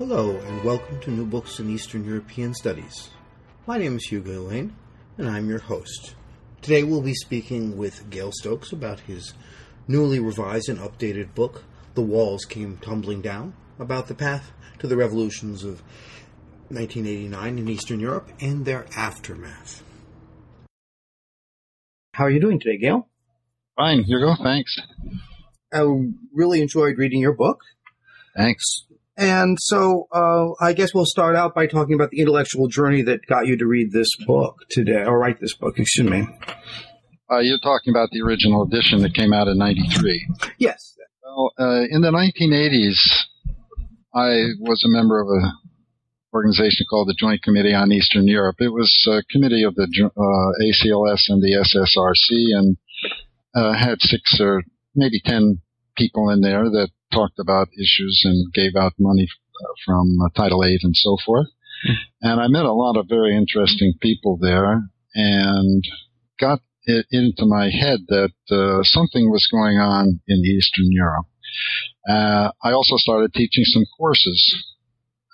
Hello, and welcome to New Books in Eastern European Studies. My name is Hugo Lane, and I'm your host. Today we'll be speaking with Gale Stokes about his newly revised and updated book, The Walls Came Tumbling Down, about the path to the revolutions of 1989 in Eastern Europe and their aftermath. How are you doing today, Gale? Fine, Hugo, thanks. I really enjoyed reading your book. Thanks. And so uh, I guess we'll start out by talking about the intellectual journey that got you to read this book today, or write this book, excuse me. Uh, you're talking about the original edition that came out in 93. Yes. Well, uh, in the 1980s, I was a member of a organization called the Joint Committee on Eastern Europe. It was a committee of the uh, ACLS and the SSRC and uh, had six or maybe ten people in there that talked about issues and gave out money uh, from uh, Title VIII and so forth. Mm. And I met a lot of very interesting people there and got it into my head that uh, something was going on in Eastern Europe. Uh, I also started teaching some courses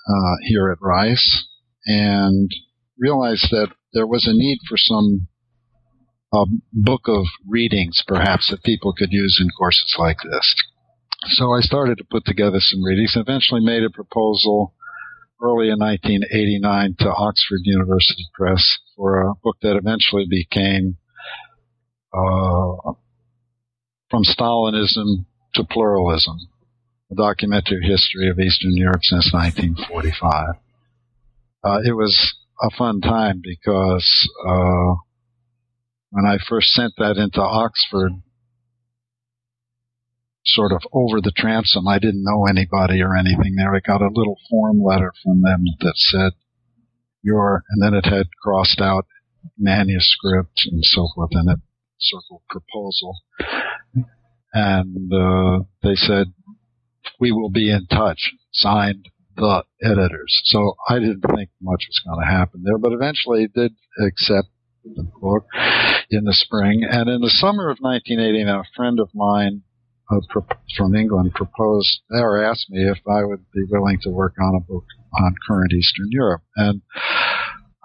uh, here at Rice and realized that there was a need for some a book of readings, perhaps, that people could use in courses like this. So I started to put together some readings, and eventually made a proposal early in 1989 to Oxford University Press for a book that eventually became uh, From Stalinism to Pluralism, a documentary history of Eastern Europe since 1945. Uh, it was a fun time because uh, when I first sent that into Oxford, sort of over the transom. I didn't know anybody or anything there. I got a little form letter from them that said your, and then it had crossed out manuscript and so forth, and it circled proposal. And uh, they said, we will be in touch, signed the editors. So I didn't think much was going to happen there, but eventually did accept book in the spring. And in the summer of 1980, a friend of mine uh, from England proposed or asked me if I would be willing to work on a book on current Eastern Europe. And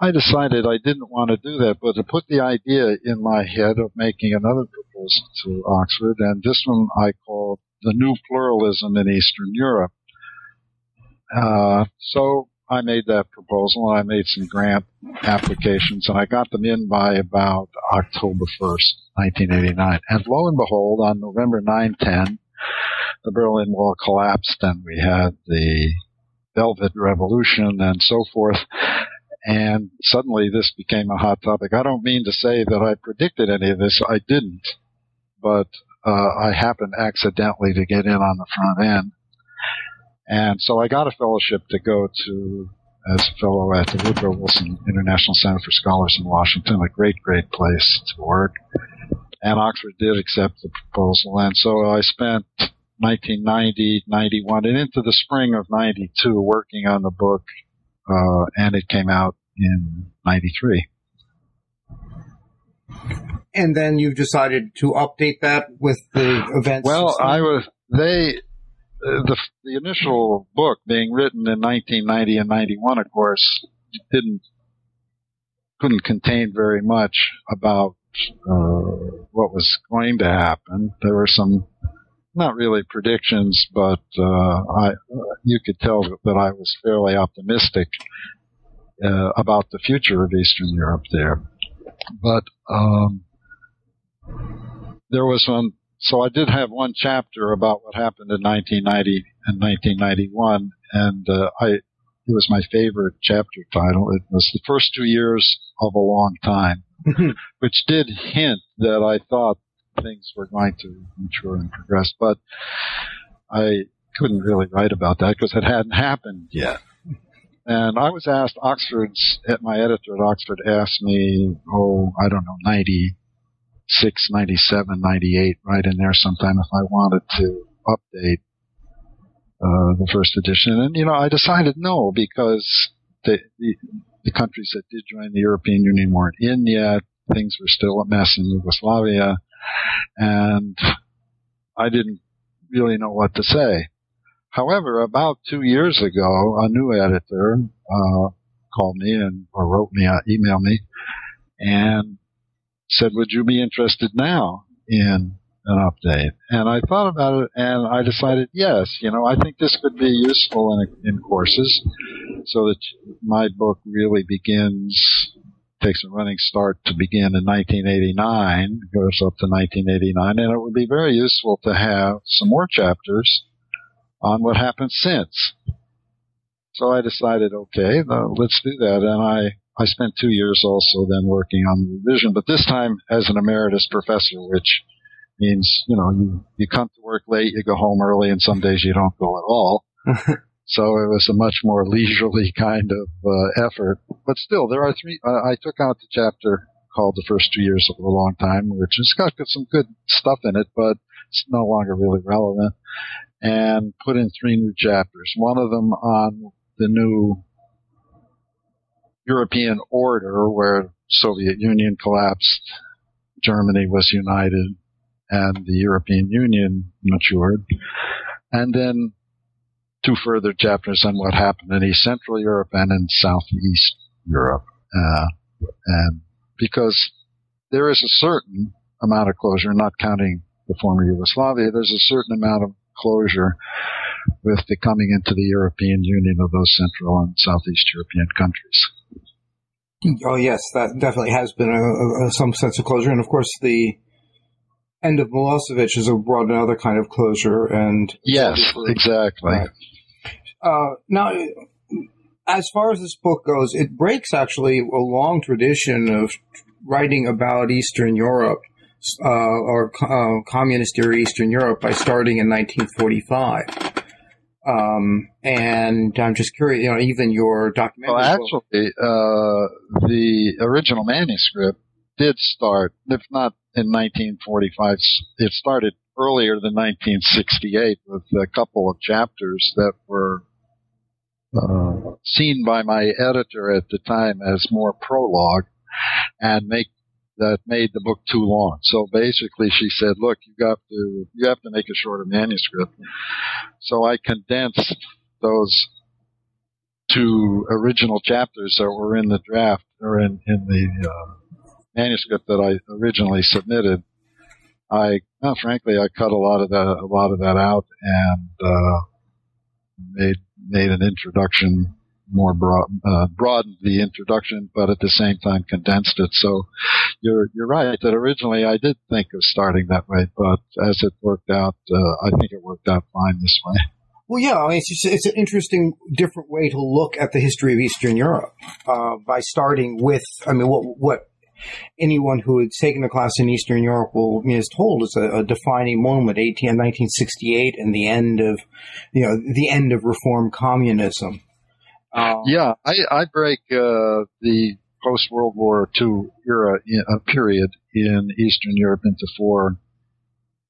I decided I didn't want to do that, but to put the idea in my head of making another proposal to Oxford, and this one I called The New Pluralism in Eastern Europe. Uh, so I made that proposal and I made some grant applications and I got them in by about October 1st, 1989. And lo and behold, on November 9, 10, the Berlin Wall collapsed and we had the Velvet Revolution and so forth. And suddenly this became a hot topic. I don't mean to say that I predicted any of this. I didn't. But uh, I happened accidentally to get in on the front end. And so I got a fellowship to go to as a fellow at the Woodrow Wilson International Center for Scholars in Washington, a great, great place to work. And Oxford did accept the proposal. And so I spent 1990, 91, and into the spring of 92 working on the book, uh, and it came out in 93. And then you decided to update that with the events? Well, I was, they, the the initial book being written in 1990 and 91, of course, didn't couldn't contain very much about uh, what was going to happen. There were some not really predictions, but uh, I you could tell that I was fairly optimistic uh, about the future of Eastern Europe there. But um, there was one so I did have one chapter about what happened in 1990 and 1991, and uh, I it was my favorite chapter title. It was the first two years of a long time, which did hint that I thought things were going to mature and progress, but I couldn't really write about that because it hadn't happened yet. And I was asked, Oxford's, my editor at Oxford asked me, oh, I don't know, 90, 96, 97, 98, right in there sometime if I wanted to update uh, the first edition. And, you know, I decided no because the, the, the countries that did join the European Union weren't in yet. Things were still a mess in Yugoslavia. And I didn't really know what to say. However, about two years ago, a new editor uh, called me and or wrote me, uh, emailed me, and said, "Would you be interested now in an update?" And I thought about it, and I decided, yes. You know, I think this could be useful in in courses, so that my book really begins takes a running start to begin in 1989, goes up to 1989, and it would be very useful to have some more chapters on what happened since. So I decided, okay, let's do that. And I, I spent two years also then working on the revision, but this time as an emeritus professor, which means, you know, you, you come to work late, you go home early, and some days you don't go at all. so it was a much more leisurely kind of uh, effort. But still, there are three. Uh, I took out the chapter called "The First Two Years of a Long Time," which has got some good stuff in it, but it's no longer really relevant and put in three new chapters. One of them on the new European order where Soviet Union collapsed, Germany was united, and the European Union matured. And then two further chapters on what happened in East Central Europe and in Southeast Europe. Uh, and because there is a certain amount of closure, not counting the former Yugoslavia, there's a certain amount of closure with the coming into the European Union of those Central and Southeast European countries. Oh yes, that definitely has been a, a, some sense of closure, and of course the end of Milosevic has brought another kind of closure. And yes, exactly. Right. Uh, now, as far as this book goes, it breaks actually a long tradition of writing about Eastern Europe uh, or uh, communist era Eastern Europe by starting in 1945. Um, and I'm just curious, you know, even your documentary. Well, actually, uh, the original manuscript did start, if not in 1945, it started earlier than 1968 with a couple of chapters that were uh, seen by my editor at the time as more prologue and make that made the book too long. So basically, she said, "Look, you got to you have to make a shorter manuscript." So I condensed those two original chapters that were in the draft or in in the uh, manuscript that I originally submitted. I, well, frankly, I cut a lot of that a lot of that out and uh, made made an introduction more broad, uh, broadened the introduction, but at the same time condensed it. So you're you're right that originally I did think of starting that way, but as it worked out, uh, I think it worked out fine this way. Well, yeah, I mean, it's just, it's an interesting, different way to look at the history of Eastern Europe uh, by starting with, I mean, what what anyone who has taken a class in Eastern Europe will is told is a, a defining moment, 18, 1968, and the end of, you know, the end of reform communism. Um, yeah, I, I break uh, the post World War II era uh, period in Eastern Europe into four,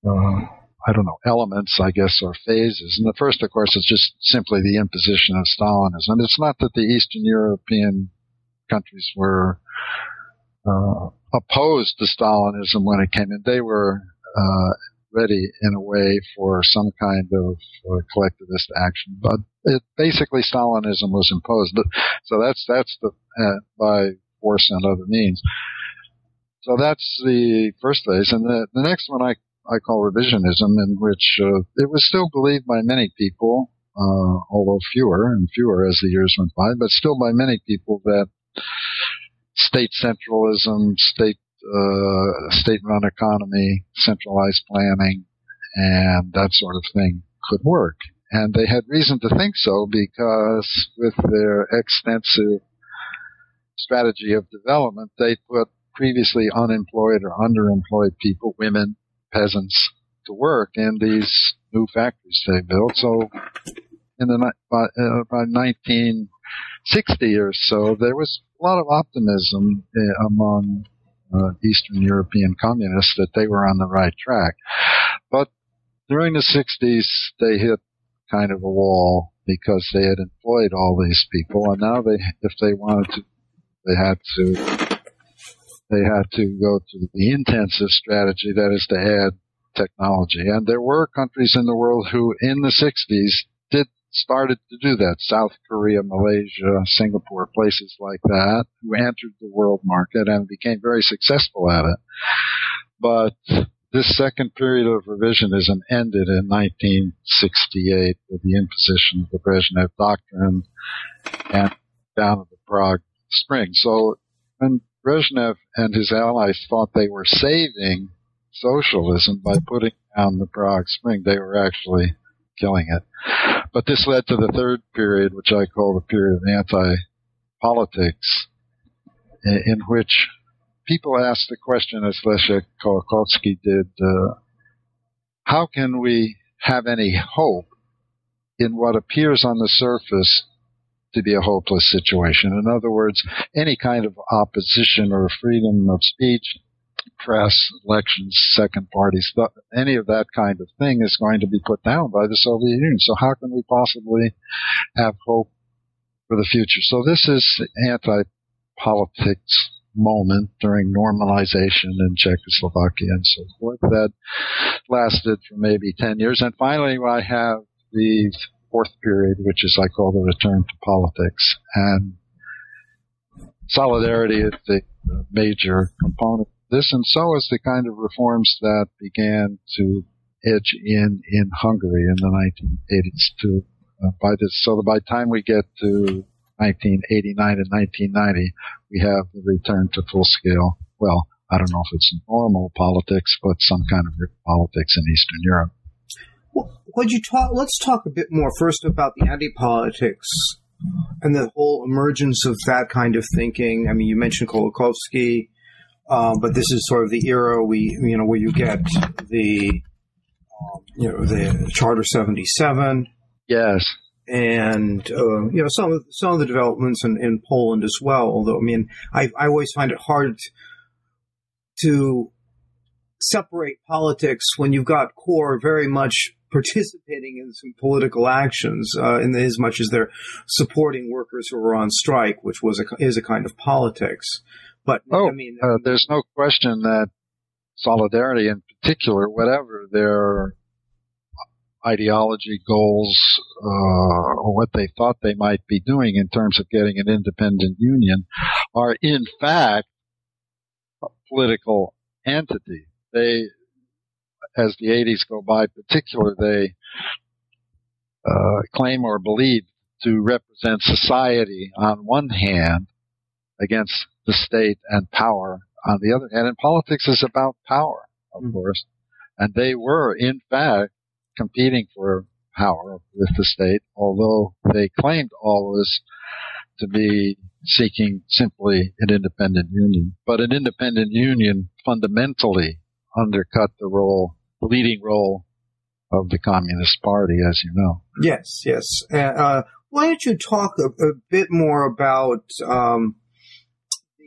uh, I don't know, elements, I guess, or phases. And the first, of course, is just simply the imposition of Stalinism. It's not that the Eastern European countries were uh, opposed to Stalinism when it came in. They were uh, ready in a way for some kind of uh, collectivist action, but it basically Stalinism was imposed. So that's that's the uh, by force and other means. So that's the first phase, and the the next one I I call revisionism, in which uh, it was still believed by many people, uh, although fewer and fewer as the years went by, but still by many people that state centralism, state uh, state-run economy, centralized planning, and that sort of thing could work. And they had reason to think so because with their extensive strategy of development, they put previously unemployed or underemployed people, women, peasants, to work in these new factories they built. So in the by, uh, by 1960 or so, there was a lot of optimism uh, among uh, Eastern European communists that they were on the right track. But during the 60s, they hit kind of a wall because they had employed all these people, and now they, if they wanted to, they had to, they had to go to the intensive strategy, that is to add technology. And there were countries in the world who, in the 60s, did started to do that. South Korea, Malaysia, Singapore, places like that, who entered the world market and became very successful at it. But this second period of revisionism ended in 1968 with the imposition of the Brezhnev Doctrine and down at the Prague Spring. So when Brezhnev and his allies thought they were saving socialism by putting down the Prague Spring, they were actually killing it. But this led to the third period, which I call the period of anti-politics, in which people ask the question, as Leszek Kolakowski did, uh, how can we have any hope in what appears on the surface to be a hopeless situation? In other words, any kind of opposition or freedom of speech press, elections, second parties, any of that kind of thing is going to be put down by the Soviet Union. So how can we possibly have hope for the future? So this is anti-politics moment during normalization in Czechoslovakia and so forth that lasted for maybe 10 years. And finally, I have the fourth period, which is I call the return to politics. And solidarity is the major component this, and so is the kind of reforms that began to edge in in Hungary in the 1980s. To uh, by this, so by the time we get to 1989 and 1990, we have the return to full scale. Well, I don't know if it's normal politics, but some kind of politics in Eastern Europe. Well, would you talk? Let's talk a bit more first about the anti-politics and the whole emergence of that kind of thinking. I mean, you mentioned Kolakowski. Um, but this is sort of the era we, you know, where you get the, um, you know, the Charter 77. Yes. And, uh, you know, some of, some of the developments in, in Poland as well. Although, I mean, I, I always find it hard to separate politics when you've got KOR very much participating in some political actions, uh, in as much as they're supporting workers who are on strike, which was a, is a kind of politics. But oh, I mean, uh, there's no question that solidarity, in particular, whatever their ideology, goals, uh, or what they thought they might be doing in terms of getting an independent union, are in fact a political entity. They, as the 80s go by, particular, they uh, claim or believe to represent society on one hand against the state and power on the other hand. And politics is about power, of mm-hmm. course. And they were, in fact, competing for power with the state, although they claimed always to be seeking simply an independent union. But an independent union fundamentally undercut the role, the leading role of the Communist Party, as you know. Yes, yes. Uh, why don't you talk a, a bit more about um,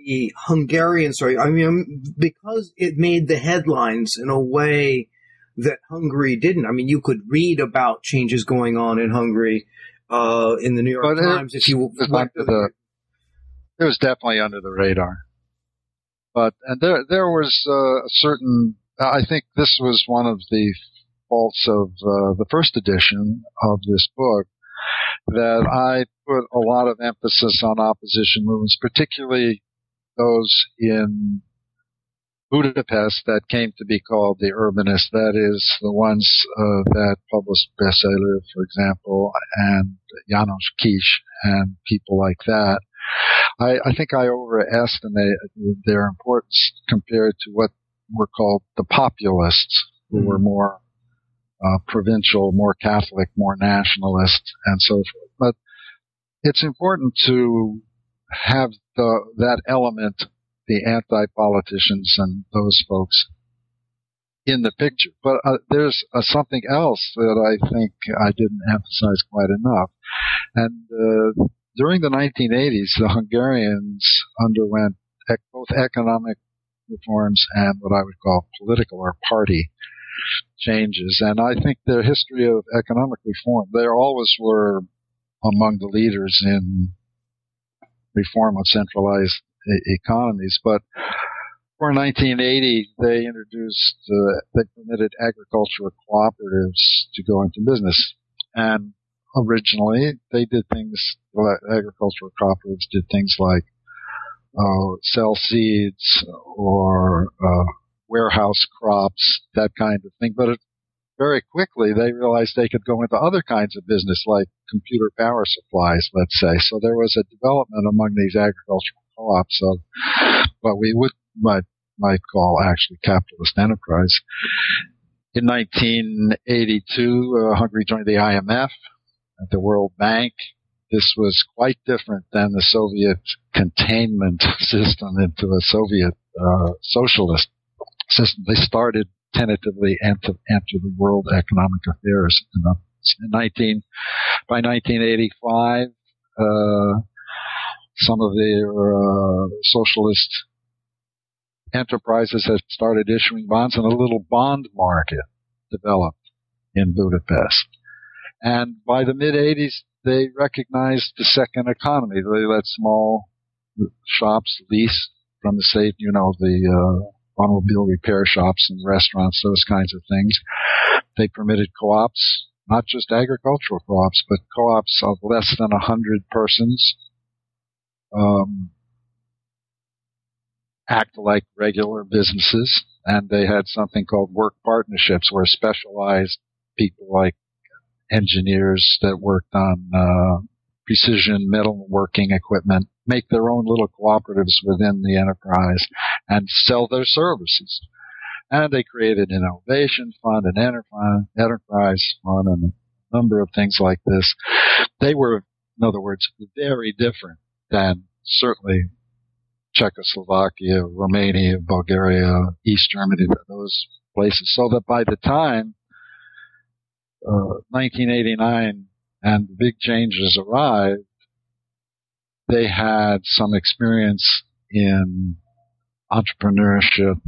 the Hungarian story. I mean, because it made the headlines in a way that Hungary didn't. I mean, you could read about changes going on in Hungary uh, in the New York but Times it, if you went to the. It was definitely under the radar, but and there there was uh, a certain. I think this was one of the faults of uh, the first edition of this book that I put a lot of emphasis on opposition movements, particularly those in Budapest that came to be called the urbanists. That is the ones uh, that published Beszélő, for example, and Janos Kis and people like that. I, I think I overestimate their importance compared to what were called the populists, who mm-hmm. were more uh, provincial, more Catholic, more nationalist, and so forth. But it's important to have the, that element, the anti-politicians and those folks in the picture. But uh, there's uh, something else that I think I didn't emphasize quite enough. And uh, during the 1980s, the Hungarians underwent ec- both economic reforms and what I would call political or party changes. And I think their history of economic reform, they always were among the leaders in reform of centralized economies. But for 1980, they introduced, uh, they permitted agricultural cooperatives to go into business. And originally. They did things, agricultural cooperatives did things like uh, sell seeds or uh, warehouse crops, that kind of thing. But it, very quickly they realized they could go into other kinds of business like computer power supplies, let's say. So there was a development among these agricultural co-ops of what we would might might call actually capitalist enterprise. In 1982, uh, Hungary joined the IMF, the World Bank. This was quite different than the Soviet containment system into a Soviet uh, socialist system. They started tentatively enter, enter the World Economic Affairs. In 19, by 1985, uh, some of their uh, socialist enterprises had started issuing bonds, and a little bond market developed in Budapest. And by the mid 80s, they recognized the second economy. They let small shops lease from the state, you know, the uh, automobile repair shops and restaurants, those kinds of things. They permitted co-ops, not just agricultural co-ops, but co-ops of less than a hundred persons, um, act like regular businesses. And they had something called work partnerships where specialized people like engineers that worked on, uh, precision metalworking equipment make their own little cooperatives within the enterprise and sell their services. And they created an innovation fund, an enterprise fund, and a number of things like this. They were, in other words, very different than certainly Czechoslovakia, Romania, Bulgaria, East Germany, those places. So that by the time uh, 1989 and the big changes arrived, they had some experience in entrepreneurship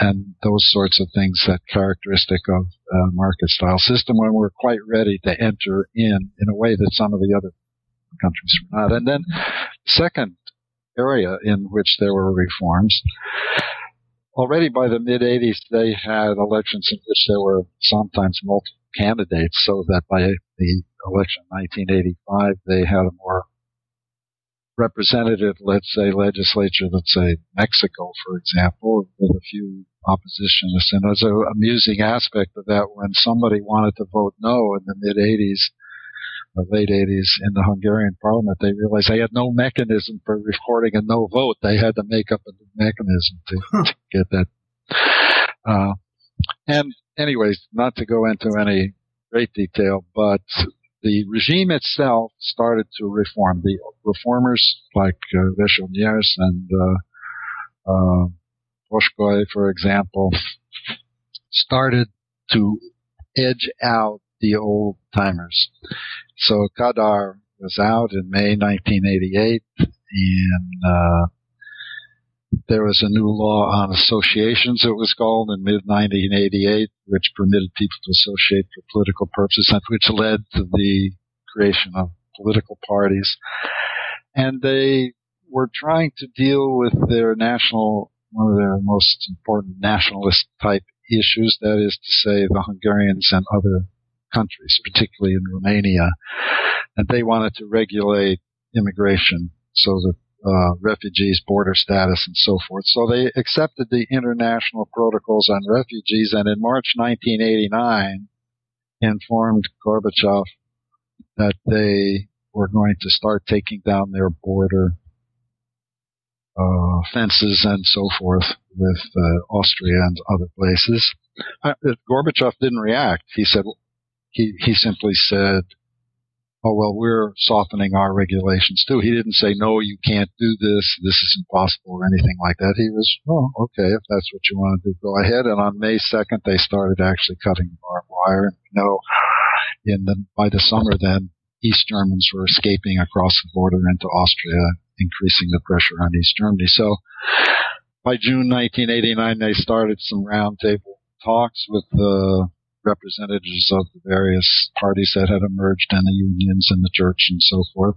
and those sorts of things that characteristic of a market style system when we're quite ready to enter in in a way that some of the other countries were not. And then second area in which there were reforms, already by the mid 80s they had elections in which there were sometimes multiple candidates so that by the election 1985 they had a more representative, let's say, legislature, let's say Mexico, for example, with a few oppositionists. And there's an amusing aspect of that when somebody wanted to vote no in the mid 80s or late 80s in the Hungarian parliament, they realized they had no mechanism for recording a no vote. They had to make up a new mechanism to, to get that. Uh, and anyways, not to go into any great detail, but the regime itself started to reform. The reformers like uh, and uh, uh, for example, started to edge out the old timers. So Kadar was out in May 1988, and uh, there was a new law on associations, it was called, in mid 1988, which permitted people to associate for political purposes, and which led to the creation of political parties. And they were trying to deal with their national, one of their most important nationalist type issues, that is to say, the Hungarians and other countries, particularly in Romania. And they wanted to regulate immigration so the uh, refugees, border status, and so forth. So they accepted the international protocols on refugees, and in March 1989, informed Gorbachev that they were going to start taking down their border uh, fences and so forth with uh, Austria and other places. Uh, Gorbachev didn't react. He said he he simply said oh well we're softening our regulations too. He didn't say no you can't do this. This is impossible or anything like that. He was oh okay if that's what you want to do go ahead. And on may 2nd they started actually cutting barbed wire. And you know in the by the summer then east germans were escaping across the border into austria increasing the pressure on east germany. So by june 1989 they started some roundtable talks with the representatives of the various parties that had emerged and the unions and the church and so forth,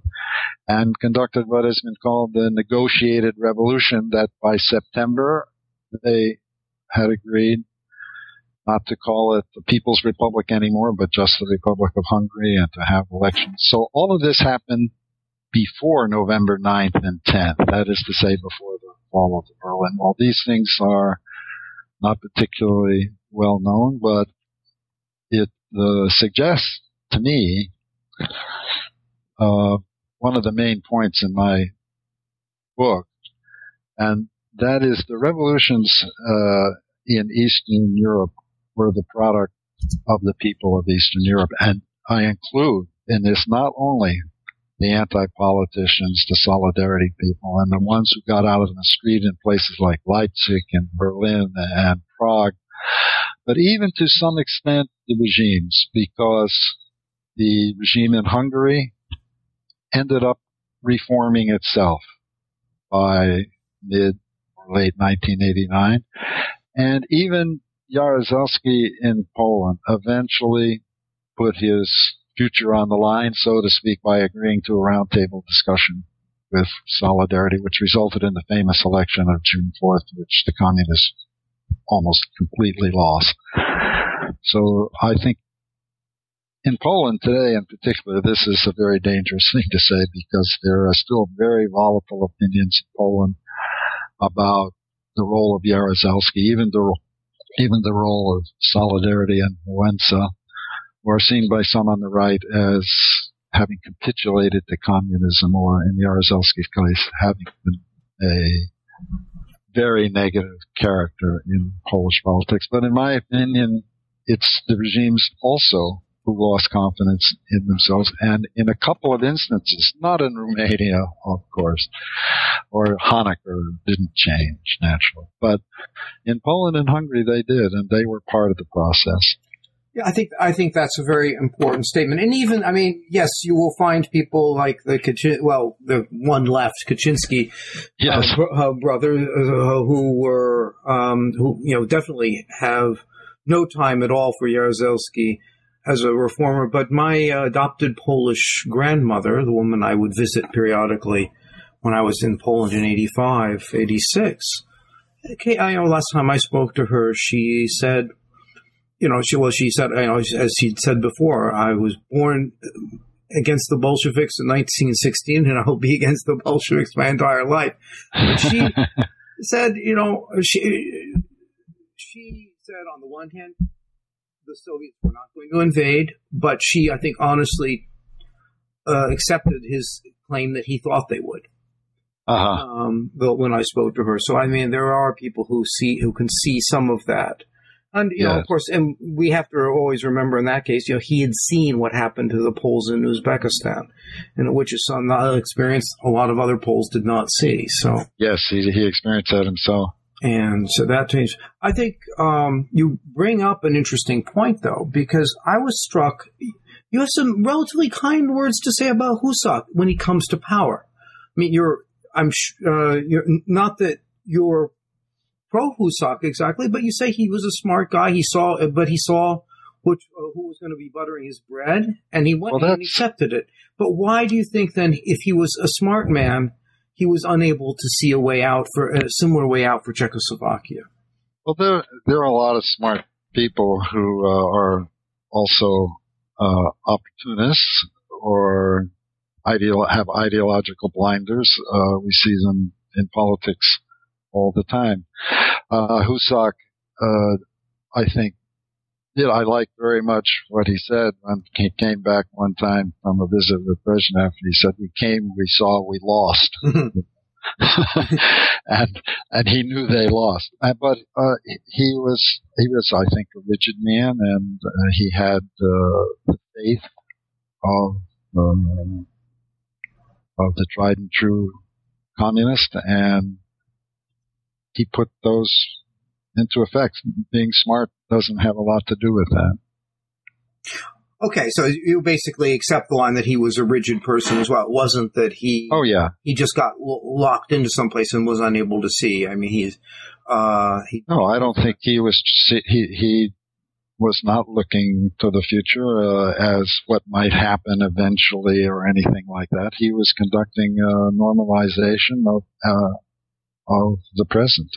and conducted what has been called the negotiated revolution that by September they had agreed not to call it the People's Republic anymore, but just the Republic of Hungary and to have elections. So all of this happened before November 9th and 10th. That is to say, before the fall of the Berlin Wall. These things are not particularly well known, but uh, suggests to me uh, one of the main points in my book, and that is the revolutions uh, in Eastern Europe were the product of the people of Eastern Europe. And I include in this not only the anti-politicians, the solidarity people, and the ones who got out on the street in places like Leipzig and Berlin and Prague, but even to some extent the regimes, because the regime in Hungary ended up reforming itself by mid or late 1989. And even Jaruzelski in Poland eventually put his future on the line, so to speak, by agreeing to a roundtable discussion with Solidarity, which resulted in the famous election of June 4th, which the communists almost completely lost. So I think in Poland today in particular, this is a very dangerous thing to say because there are still very volatile opinions in Poland about the role of Jaruzelski, even the even the role of Solidarity and Wałęsa were seen by some on the right as having capitulated to communism or in Jaruzelski's case having been a very negative character in Polish politics. But in my opinion, it's the regimes also who lost confidence in themselves and in a couple of instances, not in Romania, of course, or Honecker didn't change naturally, but in Poland and Hungary they did and they were part of the process. Yeah, I think I think that's a very important statement. And even, I mean, yes, you will find people like the Kachin, well, the one left, Kaczynski, yes. uh, brother, uh, who were, um, who you know, definitely have no time at all for Jaruzelski as a reformer. But my uh, adopted Polish grandmother, the woman I would visit periodically when I was in Poland in 85, 86, okay, I know last time I spoke to her, she said you know, she well, she said, you know, as she said before, I was born against the Bolsheviks in 1916, and I'll be against the Bolsheviks my entire life. But she said, you know, she she said on the one hand, the Soviets were not going to invade, but she, I think, honestly uh, accepted his claim that he thought they would. Uh-huh. Um, when I spoke to her, so I mean, there are people who see who can see some of that. And you know, of course, and we have to always remember in that case, you know, he had seen what happened to the Poles in Uzbekistan, and which is some experience a lot of other Poles did not see. So yes, he he experienced that himself. And so that changed. I think um, you bring up an interesting point, though, because I was struck. You have some relatively kind words to say about Husak when he comes to power. I mean, you're. I'm. Uh, you're not that you're pro Husak exactly, but you say he was a smart guy. He saw, but he saw which uh, who was going to be buttering his bread, and he went well, and accepted it. But why do you think then, if he was a smart man, he was unable to see a way out for a similar way out for Czechoslovakia? Well, there there are a lot of smart people who uh, are also uh, opportunists or ideal have ideological blinders. Uh, we see them in politics all the time. Uh, Husak, uh, I think, did I like very much what he said when he came back one time from a visit with Brezhnev. He said, "We came, we saw, we lost." and and he knew they lost. Uh, but uh, he was he was I think a rigid man, and uh, he had uh, the faith of um, of the tried and true communist, and he put those into effect. Being smart doesn't have a lot to do with that. Okay, so you basically accept the line that he was a rigid person as well. It wasn't that he. Oh yeah. He just got locked into someplace and was unable to see. I mean, he's. Uh, he, no, I don't think he was. He he was not looking to the future uh, as what might happen eventually or anything like that. He was conducting a normalization of uh, of the present.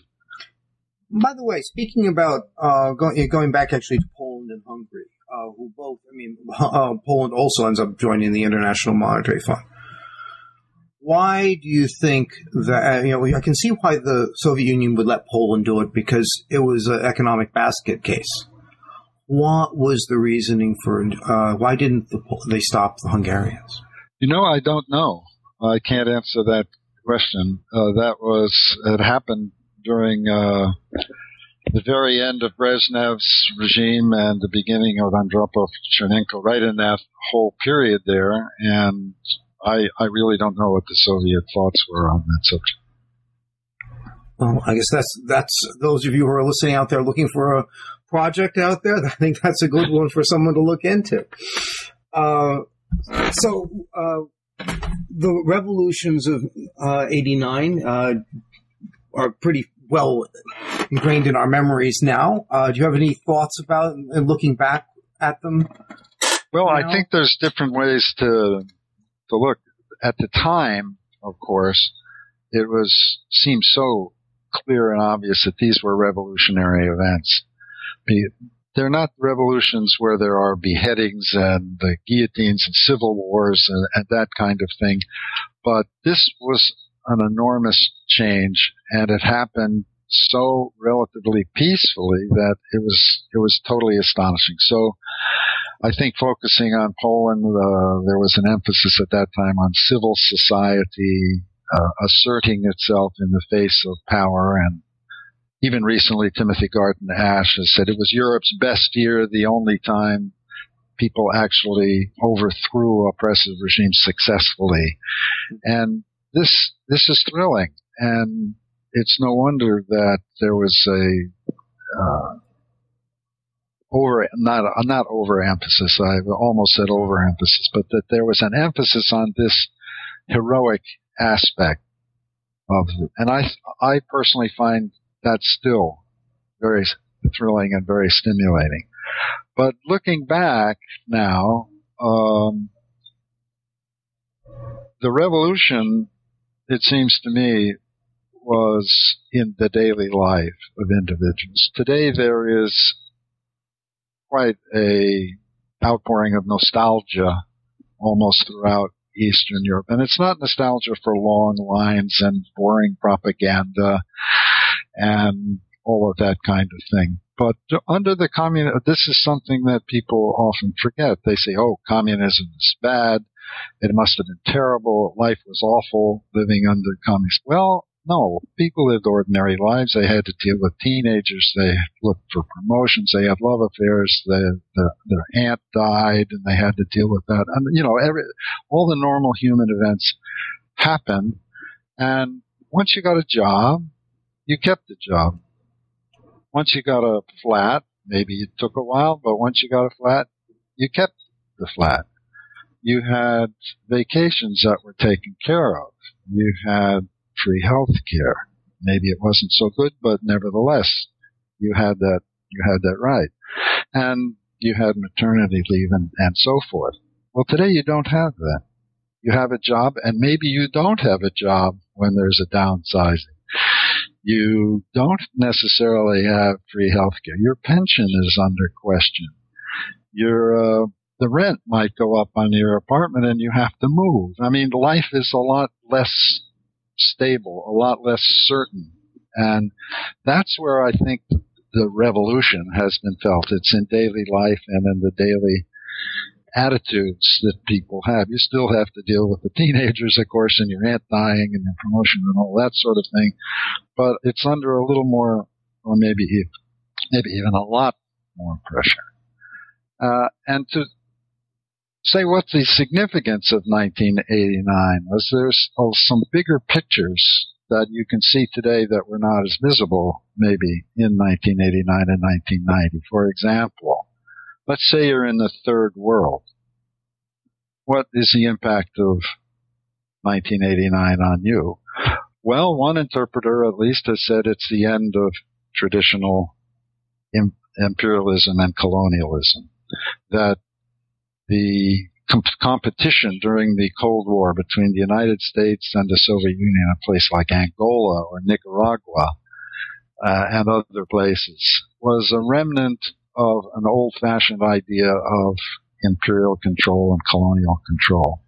By the way, speaking about uh, going, going back actually to Poland and Hungary, uh, who both, I mean, uh, Poland also ends up joining the International Monetary Fund. Why do you think that, uh, you know, I can see why the Soviet Union would let Poland do it because it was an economic basket case. What was the reasoning for, uh, why didn't the, they stop the Hungarians? You know, I don't know. I can't answer that question. Uh, that was, it happened during, uh, the very end of Brezhnev's regime and the beginning of Andropov Chernenko, right in that whole period there. And I, I really don't know what the Soviet thoughts were on that subject. Well, I guess that's that's those of you who are listening out there looking for a project out there. I think that's a good one for someone to look into. Uh, so uh, the revolutions of '89 uh, uh, are pretty well ingrained in our memories now. Uh, do you have any thoughts about and looking back at them? Well, now? I think there's different ways to to look. At the time, of course, it was seemed so clear and obvious that these were revolutionary events. They're not revolutions where there are beheadings and the guillotines and civil wars and, and that kind of thing, but this was an enormous change, and it happened so relatively peacefully that it was it was totally astonishing. So, I think focusing on Poland, uh, there was an emphasis at that time on civil society uh, asserting itself in the face of power, and even recently, Timothy Garton Ash has said it was Europe's best year, the only time people actually overthrew oppressive regimes successfully, and this this is thrilling, and it's no wonder that there was a uh, over not not overemphasis. I almost said overemphasis, but that there was an emphasis on this heroic aspect of and I I personally find that still very thrilling and very stimulating. But looking back now, um, the revolution it seems to me, was in the daily life of individuals. Today there is quite a outpouring of nostalgia almost throughout Eastern Europe. And it's not nostalgia for long lines and boring propaganda and all of that kind of thing. But under the communism, this is something that people often forget. They say, oh, communism is bad. It must have been terrible. Life was awful living under communism. Well, no, people lived ordinary lives. They had to deal with teenagers. They looked for promotions. They had love affairs. The, the, their aunt died, and they had to deal with that. And you know, every all the normal human events happened. And once you got a job, you kept the job. Once you got a flat, maybe it took a while, but once you got a flat, you kept the flat. You had vacations that were taken care of. You had free health care. Maybe it wasn't so good, but nevertheless, you had that, you had that right. And you had maternity leave and, and so forth. Well, today you don't have that. You have a job and maybe you don't have a job when there's a downsizing. You don't necessarily have free health care. Your pension is under question. Your uh, the rent might go up on your apartment and you have to move. I mean, life is a lot less stable, a lot less certain. And that's where I think the revolution has been felt. It's in daily life and in the daily attitudes that people have. You still have to deal with the teenagers, of course, and your aunt dying and your promotion and all that sort of thing. But it's under a little more, or maybe, maybe even a lot more pressure. Uh, and to say what the significance of 1989 was. There's oh, some bigger pictures that you can see today that were not as visible maybe in 1989 and 1990. For example, let's say you're in the third world. What is the impact of 1989 on you? Well, one interpreter at least has said it's the end of traditional imperialism and colonialism. That the competition during the Cold War between the United States and the Soviet Union, a place like Angola or Nicaragua, uh, and other places, was a remnant of an old-fashioned idea of imperial control and colonial control.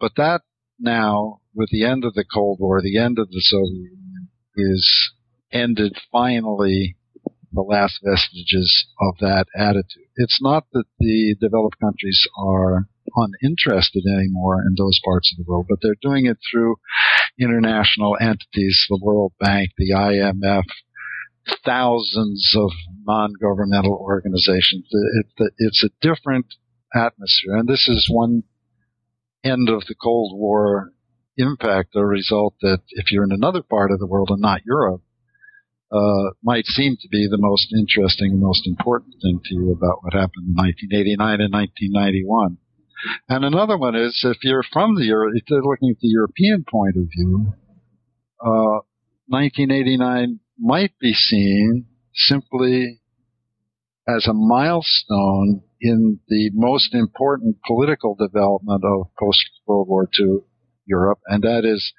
But that now, with the end of the Cold War, the end of the Soviet Union, is ended finally the last vestiges of that attitude. It's not that the developed countries are uninterested anymore in those parts of the world, but they're doing it through international entities, the World Bank, the IMF, thousands of non-governmental organizations. it's a different atmosphere, and this is one end of the Cold War impact, a result that if you're in another part of the world and not Europe, uh, might seem to be the most interesting most important thing to you about what happened in 1989 and 1991. And another one is if you're from the Euro, if you're looking at the European point of view, uh, 1989 might be seen simply as a milestone in the most important political development of post World War II Europe, and that is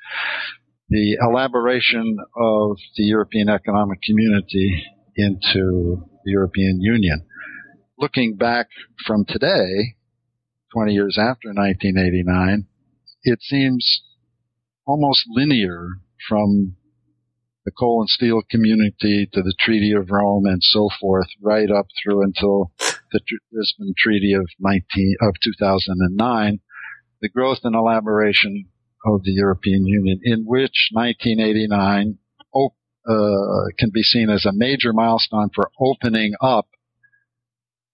the elaboration of the European Economic Community into the European Union. Looking back from today, 20 years after 1989, it seems almost linear from the coal and steel community to the Treaty of Rome and so forth, right up through until the Lisbon Treaty of 19 of 2009. The growth and elaboration of the European Union, in which 1989 op- uh, can be seen as a major milestone for opening up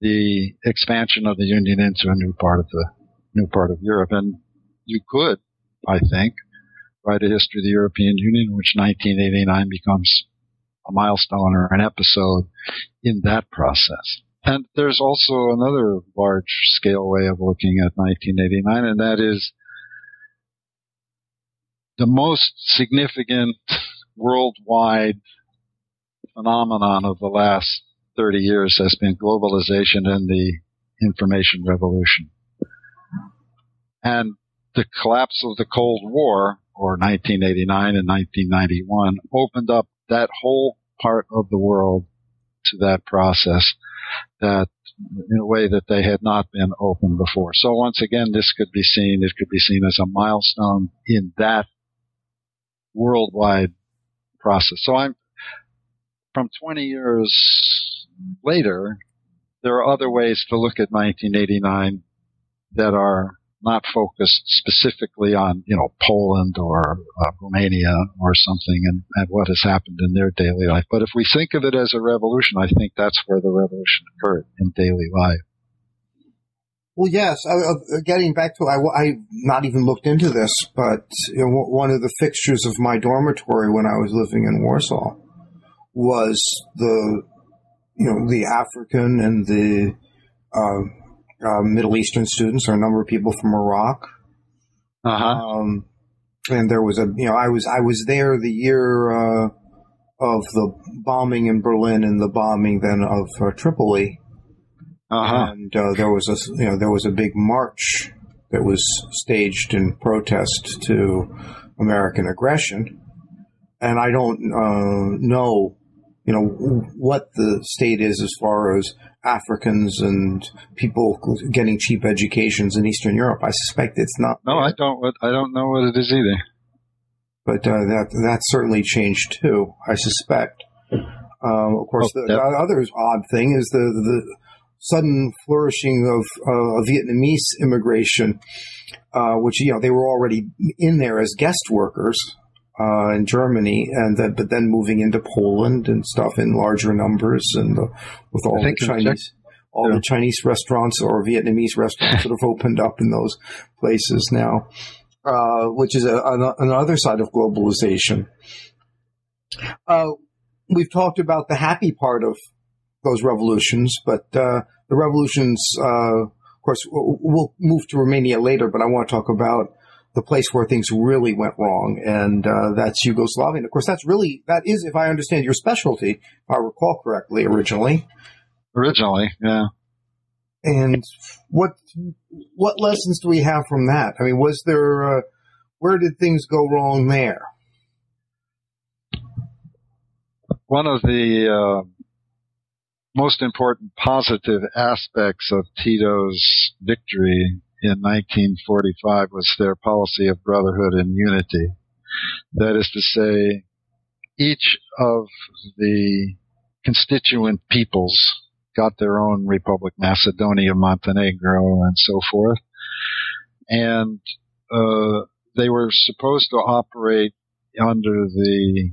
the expansion of the Union into a new part of the new part of Europe. And you could, I think, write a history of the European Union which 1989 becomes a milestone or an episode in that process. And there's also another large scale way of looking at 1989, and that is the most significant worldwide phenomenon of the last 30 years has been globalization and the information revolution. And the collapse of the Cold War, or 1989 and 1991, opened up that whole part of the world to that process that in a way that they had not been open before. So once again, this could be seen, it could be seen as a milestone in that worldwide process. So I'm from 20 years later, there are other ways to look at 1989 that are not focused specifically on, you know, Poland or uh, Romania or something and, and what has happened in their daily life. But if we think of it as a revolution, I think that's where the revolution occurred in daily life. Well, yes. Uh, getting back to, I, I not even looked into this, but you know, one of the fixtures of my dormitory when I was living in Warsaw was the, you know, the African and the uh, uh, Middle Eastern students, or a number of people from Iraq. Uh-huh. Um, and there was a, you know, I was I was there the year uh, of the bombing in Berlin and the bombing then of uh, Tripoli uh-huh. And uh, there was a you know there was a big march that was staged in protest to American aggression, and I don't uh, know you know what the state is as far as Africans and people getting cheap educations in Eastern Europe. I suspect it's not. No, I don't. I don't know what it is either. But uh, that that certainly changed too. I suspect. Um, of course, oh, the, the, other odd thing is the, the sudden flourishing of uh, Vietnamese immigration, uh, which you know they were already in there as guest workers uh, in Germany, and then, but then moving into Poland and stuff in larger numbers, and the, with all the Chinese. All yeah. the Chinese restaurants or Vietnamese restaurants that have opened up in those places now, uh, which is a, a, another side of globalization. Uh, we've talked about the happy part of those revolutions, but uh, the revolutions, uh, of course, we'll move to Romania later, but I want to talk about the place where things really went wrong, and uh, that's Yugoslavia. And of course, that's really that is, if I understand your specialty, if I recall correctly, originally. Originally, yeah. And what what lessons do we have from that? I mean, was there uh, where did things go wrong there? one of the uh, most important positive aspects of Tito's victory in 1945 was their policy of brotherhood and unity. That is to say, each of the constituent peoples got their own republic, Macedonia, Montenegro, and so forth. And uh, they were supposed to operate under the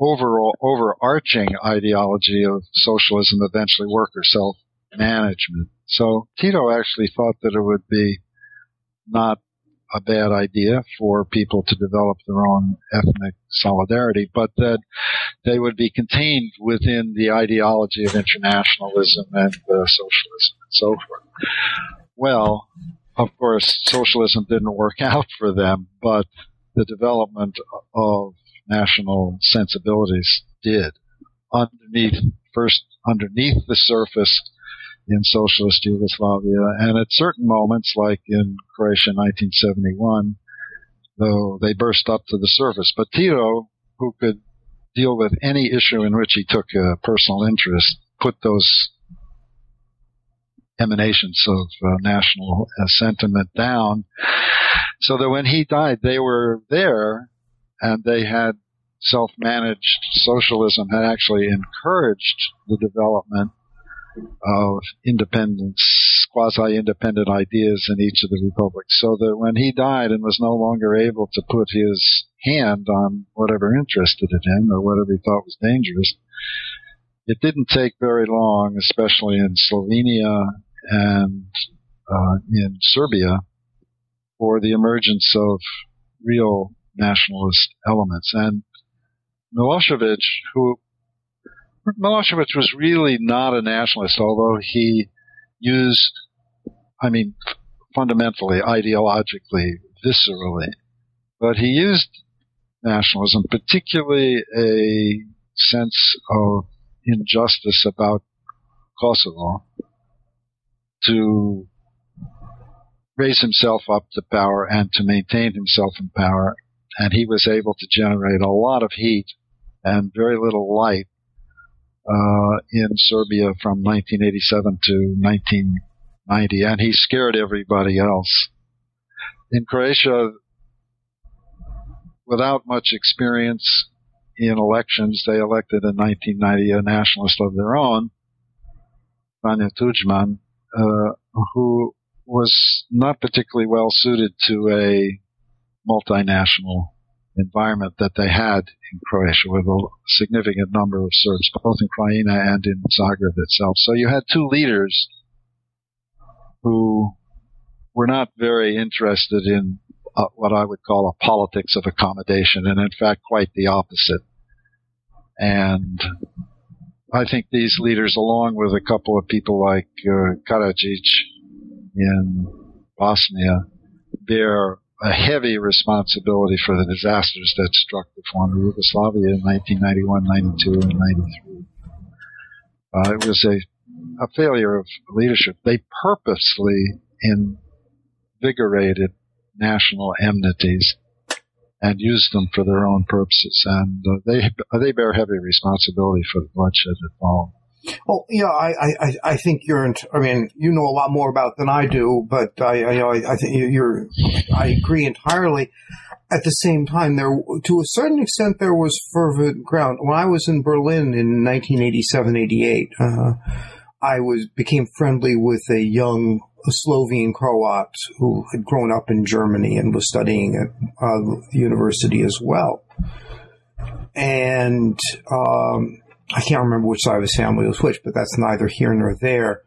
overall overarching ideology of socialism, eventually worker self management. So Tito actually thought that it would be not a bad idea for people to develop their own ethnic solidarity, but that they would be contained within the ideology of internationalism and uh, socialism and so forth. Well, of course, socialism didn't work out for them, but the development of national sensibilities did. Underneath, first underneath the surface in socialist Yugoslavia, and at certain moments, like in Croatia in 1971, though they burst up to the surface. But Tito, who could deal with any issue in which he took a personal interest, put those emanations of uh, national uh, sentiment down, so that when he died, they were there and they had self-managed socialism had actually encouraged the development of independence, quasi-independent ideas in each of the republics. So that when he died and was no longer able to put his hand on whatever interested him or whatever he thought was dangerous, it didn't take very long, especially in Slovenia and uh, in Serbia, for the emergence of real nationalist elements. And Milosevic, who Milosevic was really not a nationalist, although he used, I mean, fundamentally, ideologically, viscerally, but he used nationalism, particularly a sense of injustice about Kosovo, to raise himself up to power and to maintain himself in power. And he was able to generate a lot of heat and very little light uh, in Serbia from 1987 to 1990, and he scared everybody else. In Croatia, without much experience in elections, they elected in 1990 a nationalist of their own, Franjo Tudjman, uh, who was not particularly well suited to a multinational environment that they had in Croatia with a significant number of Serbs, both in Krajina and in Zagreb itself. So you had two leaders who were not very interested in uh, what I would call a politics of accommodation, and in fact, quite the opposite. And I think these leaders, along with a couple of people like uh, Karadzic in Bosnia, bear a heavy responsibility for the disasters that struck the former Yugoslavia in 1991, 92, and 93. Uh, it was a, a failure of leadership. They purposely invigorated national enmities and used them for their own purposes, and uh, they they bear heavy responsibility for the bloodshed that followed. Well, yeah, I, I, I think you're. I mean, you know a lot more about than I do, but I, I, you know, I, I think you're. I agree entirely. At the same time, there, to a certain extent, there was fervent ground. When I was in Berlin in 1987-88, uh, I was became friendly with a young Slovene Croat who had grown up in Germany and was studying at uh, the university as well. And um, I can't remember which side of his family was which, but that's neither here nor there.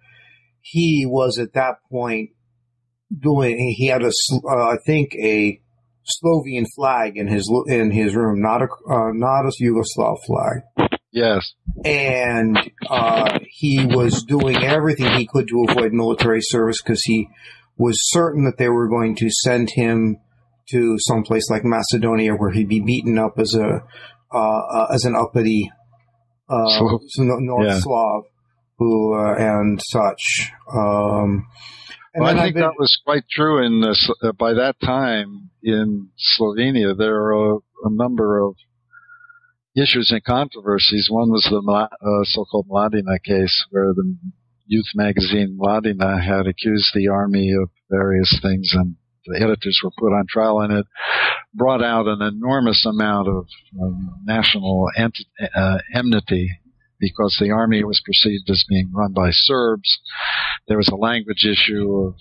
He was at that point doing. He had a, uh, I think, a Slovenian flag in his in his room, not a uh, not a Yugoslav flag. Yes. And uh, he was doing everything he could to avoid military service because he was certain that they were going to send him to some place like Macedonia where he'd be beaten up as a uh, as an uppity uh, North yeah. Slav, who uh, and such. Um, and well, I think been, that was quite true in this. Uh, by that time in Slovenia, there are a, a number of issues and controversies. One was the uh, so-called Mladina case, where the youth magazine Mladina had accused the army of various things, and the editors were put on trial, and it brought out an enormous amount of um, national ent- uh, enmity because the army was perceived as being run by Serbs. There was a language issue of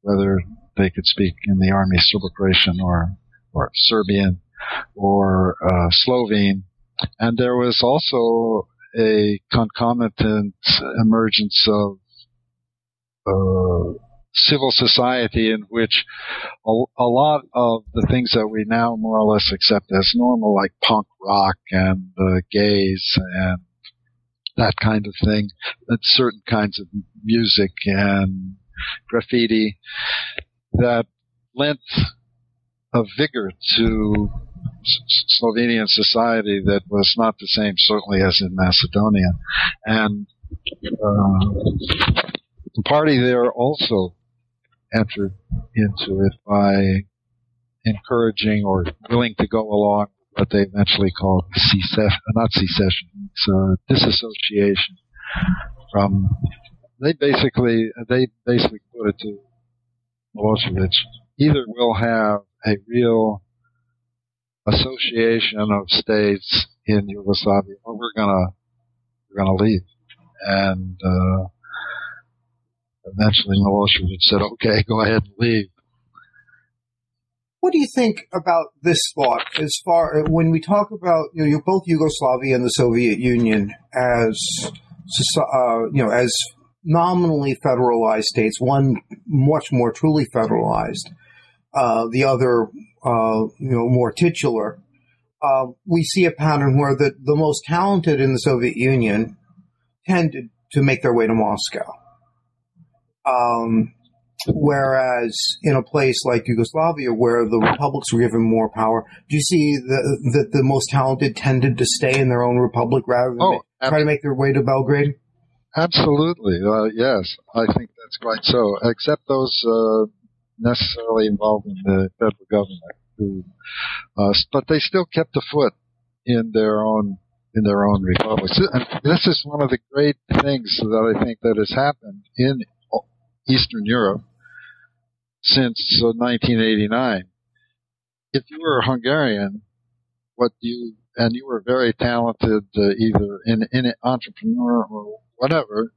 whether they could speak in the army Serbo-Croatian or or Serbian or uh, Slovene, and there was also a concomitant emergence of uh, civil society in which a, a, lot of the things that we now more or less accept as normal, like punk rock and uh, gays and that kind of thing, certain kinds of music and graffiti that lent a vigor to Slovenian society that was not the same, certainly, as in Macedonia. And uh, the party there also entered into it by encouraging or willing to go along what they eventually called secession, not secession, uh, disassociation from. They basically they basically put it to Milosevic. Either we'll have a real association of states in Yugoslavia, or we're gonna we're gonna leave. And uh, eventually Milosevic said, "Okay, go ahead and leave." What do you think about this thought as far when we talk about you know both Yugoslavia and the Soviet Union as uh, you know as nominally federalized states, one much more truly federalized, uh, the other uh, you know more titular. Uh, we see a pattern where the, the most talented in the Soviet Union tended to make their way to Moscow. Um, Whereas in a place like Yugoslavia, where the republics were given more power, do you see that the, the most talented tended to stay in their own republic rather than oh, try to make their way to Belgrade? Absolutely, uh, yes. I think that's quite so. Except those uh, necessarily involved in the federal government, who, uh, but they still kept a foot in their own in their own republics. And this is one of the great things that I think that has happened in Eastern Europe since 1989. If you were a Hungarian, what you and you were very talented, uh, either in in entrepreneur or whatever,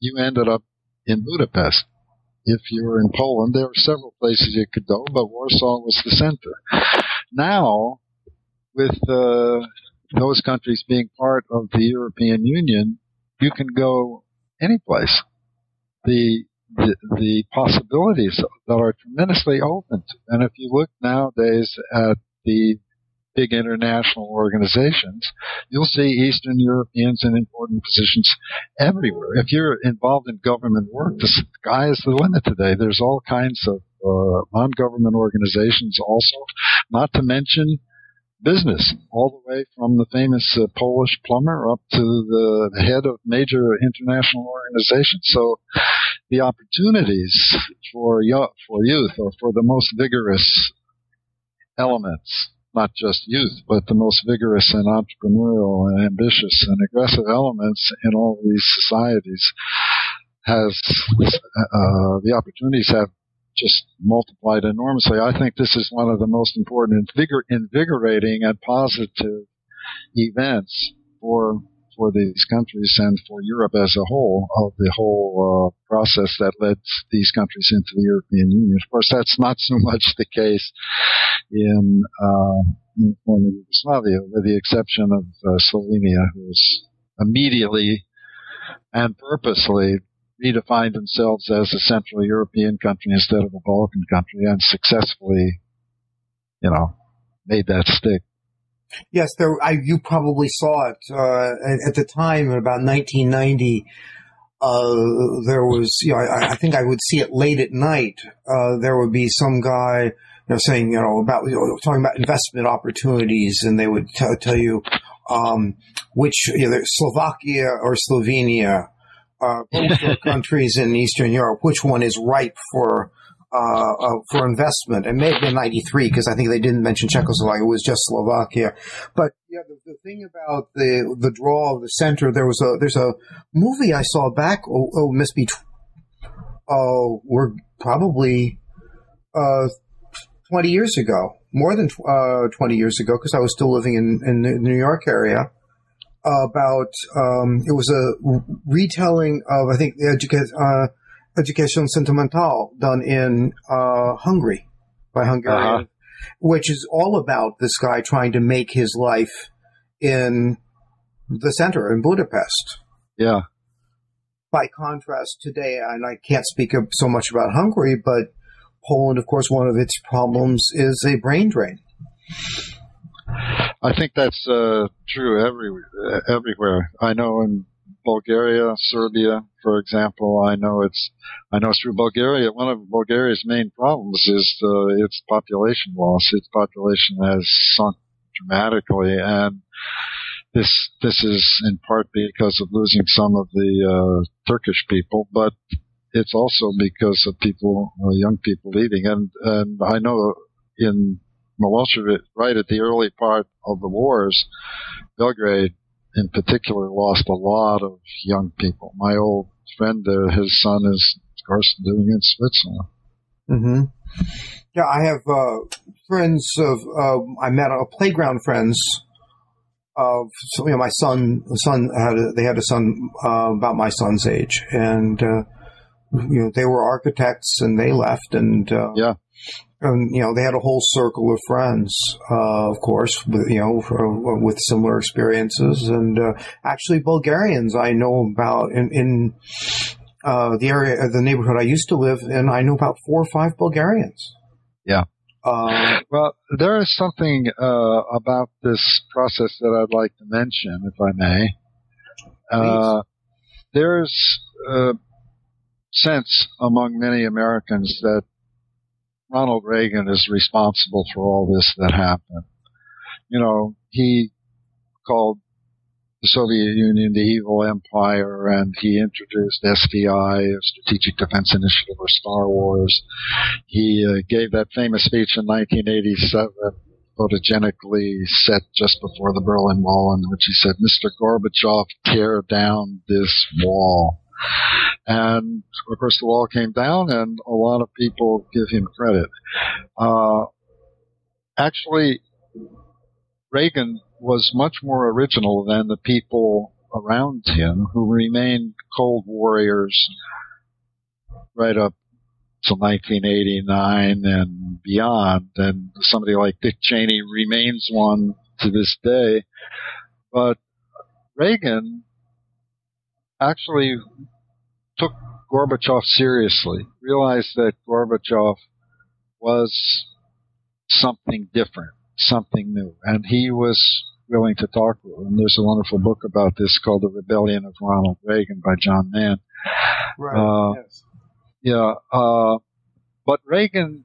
you ended up in Budapest. If you were in Poland, there were several places you could go, but Warsaw was the center. Now, with uh, those countries being part of the European Union, you can go any place. The the, possibilities that are tremendously open. And if you look nowadays at the big international organizations, you'll see Eastern Europeans in important positions everywhere. If you're involved in government work, the sky is the limit today. There's all kinds of uh, non-government organizations also, not to mention business, all the way from the famous uh, Polish plumber up to the, head of major international organizations. So the opportunities for for youth or for the most vigorous elements, not just youth, but the most vigorous and entrepreneurial and ambitious and aggressive elements in all these societies has uh, the opportunities have just multiplied enormously. I think this is one of the most important, invigor- invigorating, and positive events for for these countries and for Europe as a whole of the whole uh, process that led these countries into the European Union. Of course, that's not so much the case in, uh, former Yugoslavia, with the exception of uh, Slovenia, who was immediately and purposely redefined themselves as a Central European country instead of a Balkan country and successfully, you know, made that stick. Yes, there. I, you probably saw it uh, at, the time, in about 1990. Uh, there was, you know, I, I, think I would see it late at night. Uh, there would be some guy, you know, saying, you know, about you know, talking about investment opportunities, and they would t- tell you um, which, know, Slovakia or Slovenia, uh, countries in Eastern Europe, which one is ripe for uh, uh, for investment. It may have been 93 because I think they didn't mention Czechoslovakia. It was just Slovakia. But yeah, the, the, thing about the the draw of the center, there was a there's a movie I saw back. Oh, oh must be. Oh, we're probably uh, 20 years ago, more than uh, 20 years ago, because I was still living in in the New York area. About um, it was a retelling of I think the education. Uh, Education Sentimental done in uh, Hungary by Hungarian, uh-huh. which is all about this guy trying to make his life in the center in Budapest. Yeah. By contrast, today, and I can't speak so much about Hungary, but Poland, of course, one of its problems is a brain drain. I think that's uh, true every, everywhere. I know in Bulgaria, Serbia, for example. I know it's, I know through Bulgaria, one of Bulgaria's main problems is uh, its population loss. Its population has sunk dramatically, and this this is in part because of losing some of the uh, Turkish people, but it's also because of people, uh, young people leaving. And and I know in Milosevic, right at the early part of the wars, Belgrade in particular lost a lot of young people. My old friend, uh, his son is, of course, living in Switzerland. Mm-hmm. Yeah, I have uh, friends of uh, I met a playground friends of so, you know my son son had a, they had a son uh, about my son's age and uh, you know they were architects and they left and uh, yeah and you know they had a whole circle of friends, uh, of course, with, you know, for, with similar experiences, and uh, actually Bulgarians I know about in, in uh, the area, the neighborhood I used to live in. I know about four or five Bulgarians. Yeah. Uh, well, there is something uh, about this process that I'd like to mention, if I may. Uh, there's a sense among many Americans that Ronald Reagan is responsible for all this that happened. You know, he called the Soviet Union the evil empire and he introduced SDI, Strategic Defense Initiative or Star Wars. He uh, gave that famous speech in 1987 photogenically set just before the Berlin Wall in which he said, Mr. Gorbachev, tear down this wall. And of course, the wall came down, and a lot of people give him credit. Uh, actually, Reagan was much more original than the people around him who remained cold warriors right up to 1989 and beyond. And somebody like Dick Cheney remains one to this day. But Reagan actually took Gorbachev seriously, realized that Gorbachev was something different, something new, and he was willing to talk with him. There's a wonderful book about this called The Rebellion of Ronald Reagan by John Mann. Right. Uh, yes. Yeah. Uh, but Reagan,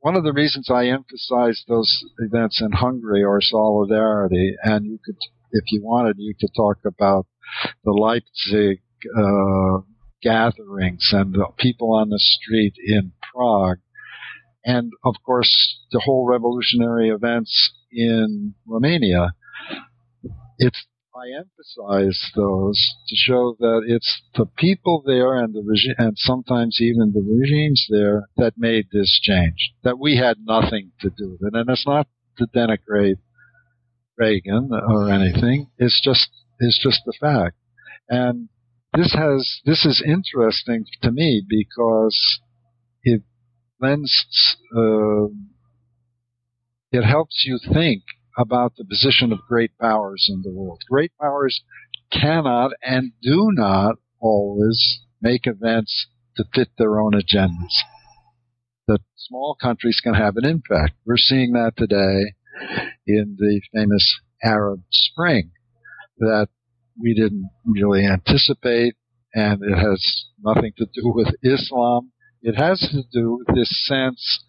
one of the reasons I emphasized those events in Hungary or solidarity, and you could, if you wanted, you could talk about the Leipzig uh, gatherings and the people on the street in Prague. And of course, the whole revolutionary events in Romania. It's, I emphasize those to show that it's the people there and the regime, and sometimes even the regimes there that made this change. That we had nothing to do with it. And it's not to denigrate Reagan or anything. It's just, it's just the fact. And this has this is interesting to me because it lends uh, it helps you think about the position of great powers in the world. Great powers cannot and do not always make events to fit their own agendas. That small countries can have an impact. We're seeing that today in the famous Arab Spring. That we didn't really anticipate, and it has nothing to do with Islam. It has to do with this sense,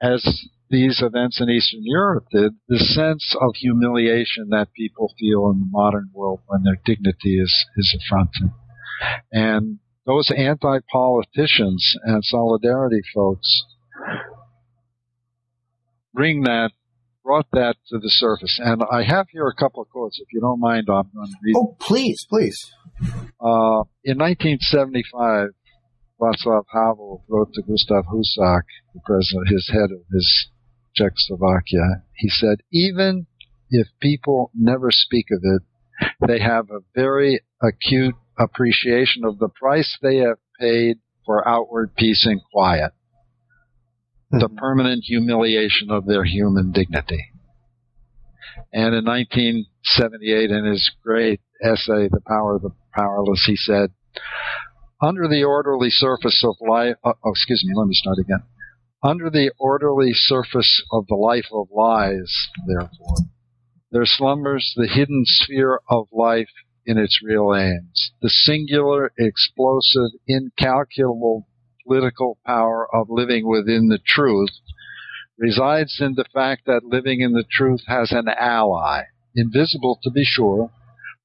as these events in Eastern Europe did, the sense of humiliation that people feel in the modern world when their dignity is, is affronted. And those anti-politicians and solidarity folks bring that, brought that to the surface. And I have here a couple of quotes, if you don't mind, I'm going to read. Oh, please, please. Uh, in 1975, Václav Havel wrote to Gustav Husak, the president, his head of his Czechoslovakia. He said, even if people never speak of it, they have a very acute appreciation of the price they have paid for outward peace and quiet. The permanent humiliation of their human dignity. And in 1978, in his great essay, The Power of the Powerless, he said, under the orderly surface of life, uh, oh, excuse me, let me start again. Under the orderly surface of the life of lies, therefore, there slumbers the hidden sphere of life in its real aims. The singular, explosive, incalculable political power of living within the truth resides in the fact that living in the truth has an ally, invisible to be sure,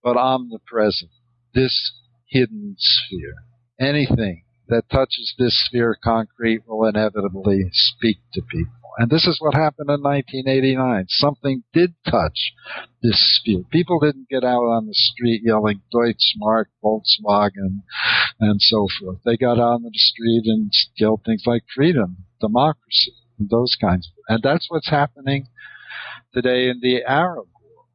but omnipresent, this hidden sphere. Anything that touches this sphere concrete will inevitably speak to people. And this is what happened in 1989. Something did touch this sphere. People didn't get out on the street yelling Deutschmark, Volkswagen, and so forth. They got out on the street and yelled things like freedom, democracy, and those kinds of And that's what's happening today in the Arab world.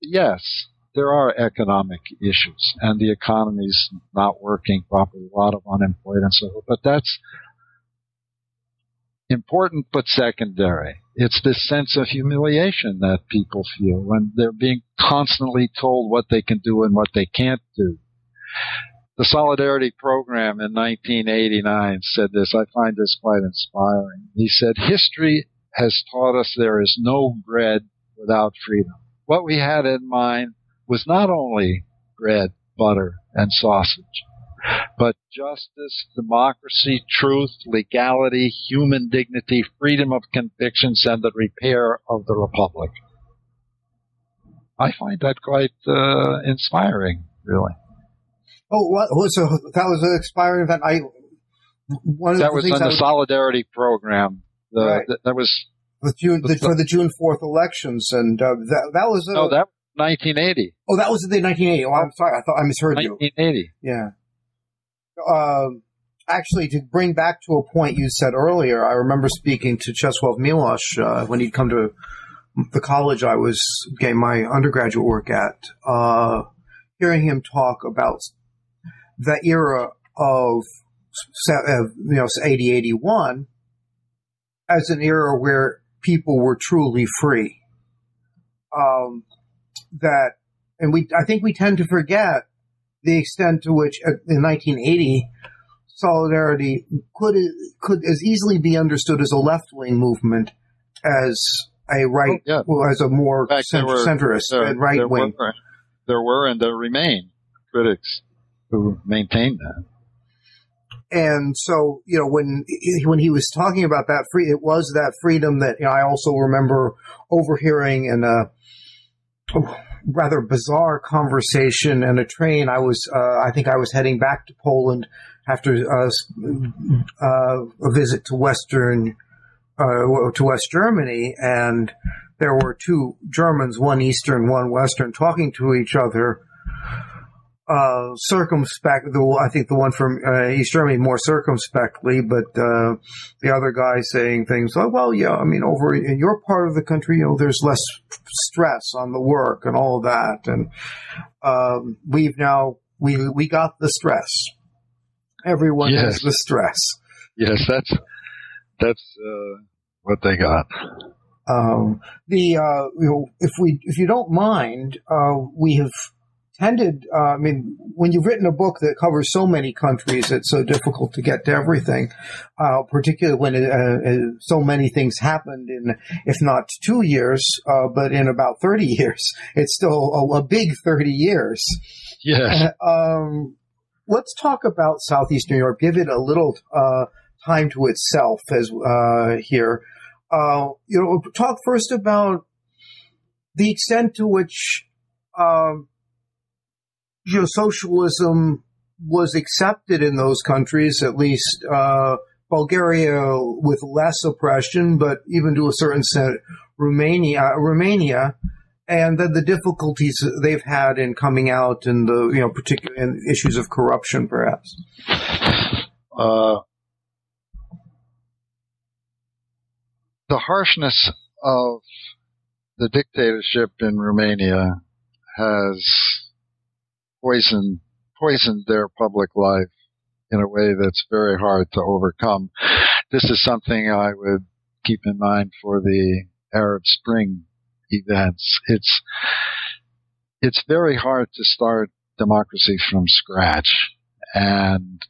Yes, there are economic issues and the economy's not working properly, a lot of unemployed and so forth, but that's important but secondary. It's this sense of humiliation that people feel when they're being constantly told what they can do and what they can't do. The Solidarity Program in 1989 said this. I find this quite inspiring. He said, history has taught us there is no bread without freedom. What we had in mind was not only bread, butter, and sausage, but justice, democracy, truth, legality, human dignity, freedom of convictions, and the repair of the republic. I find that quite uh, inspiring, really. Oh, what, so that was an inspiring event. I one that was in the was, Solidarity Program. The, right. the, that was June the, for the June fourth elections, and uh, that that was no that 1980. Oh, that was the 1980. Oh, I'm sorry. I thought I misheard 1980. you. 1980. Yeah. Uh, actually, to bring back to a point you said earlier, I remember speaking to Czesław Miłosz uh, when he'd come to the college I was getting my undergraduate work at, uh, hearing him talk about the era of, you know, 80, 81 as an era where people were truly free. Um, that, and we, I think we tend to forget the extent to which uh, in 1980 solidarity could could as easily be understood as a left wing movement as a right oh, yeah. well, as a more fact, center, were, centrist there, and right wing. There were and there remain critics who maintain that. And so, you know, when when he was talking about that free, it was that freedom that you know, I also remember overhearing in a rather bizarre conversation in a train. I was, uh, I think I was heading back to Poland after uh, uh, a visit to Western, uh, to West Germany, and there were two Germans, one Eastern, one Western, talking to each other uh, circumspect. The, I think the one from uh, East Germany more circumspectly, but uh, the other guy saying things like, "Well, yeah, I mean, over in your part of the country, you know, there's less stress on the work and all that, and um, we've now we we got the stress. Everyone yes. has the stress. Yes, that's that's uh, what they got." Um, the uh, you know, if we if you don't mind, uh, we have tended, uh, I mean, when you've written a book that covers so many countries, it's so difficult to get to everything, uh, particularly when it, uh, uh so many things happened in, if not two years, uh, but in about 30 years. It's still a, a big 30 years. Yeah. Um, let's talk about Southeastern Europe. Give it a little uh, time to itself as here. you know, talk first about the extent to which um, you know, socialism was accepted in those countries, at least uh, Bulgaria with less oppression, but even to a certain extent, Romania, Romania, and then the difficulties they've had in coming out and the you know particular issues of corruption, perhaps. Uh, the harshness of the dictatorship in Romania has poisoned poisoned their public life in a way that's very hard to overcome. This is something I would keep in mind for the Arab Spring events. It's it's very hard to start democracy from scratch, and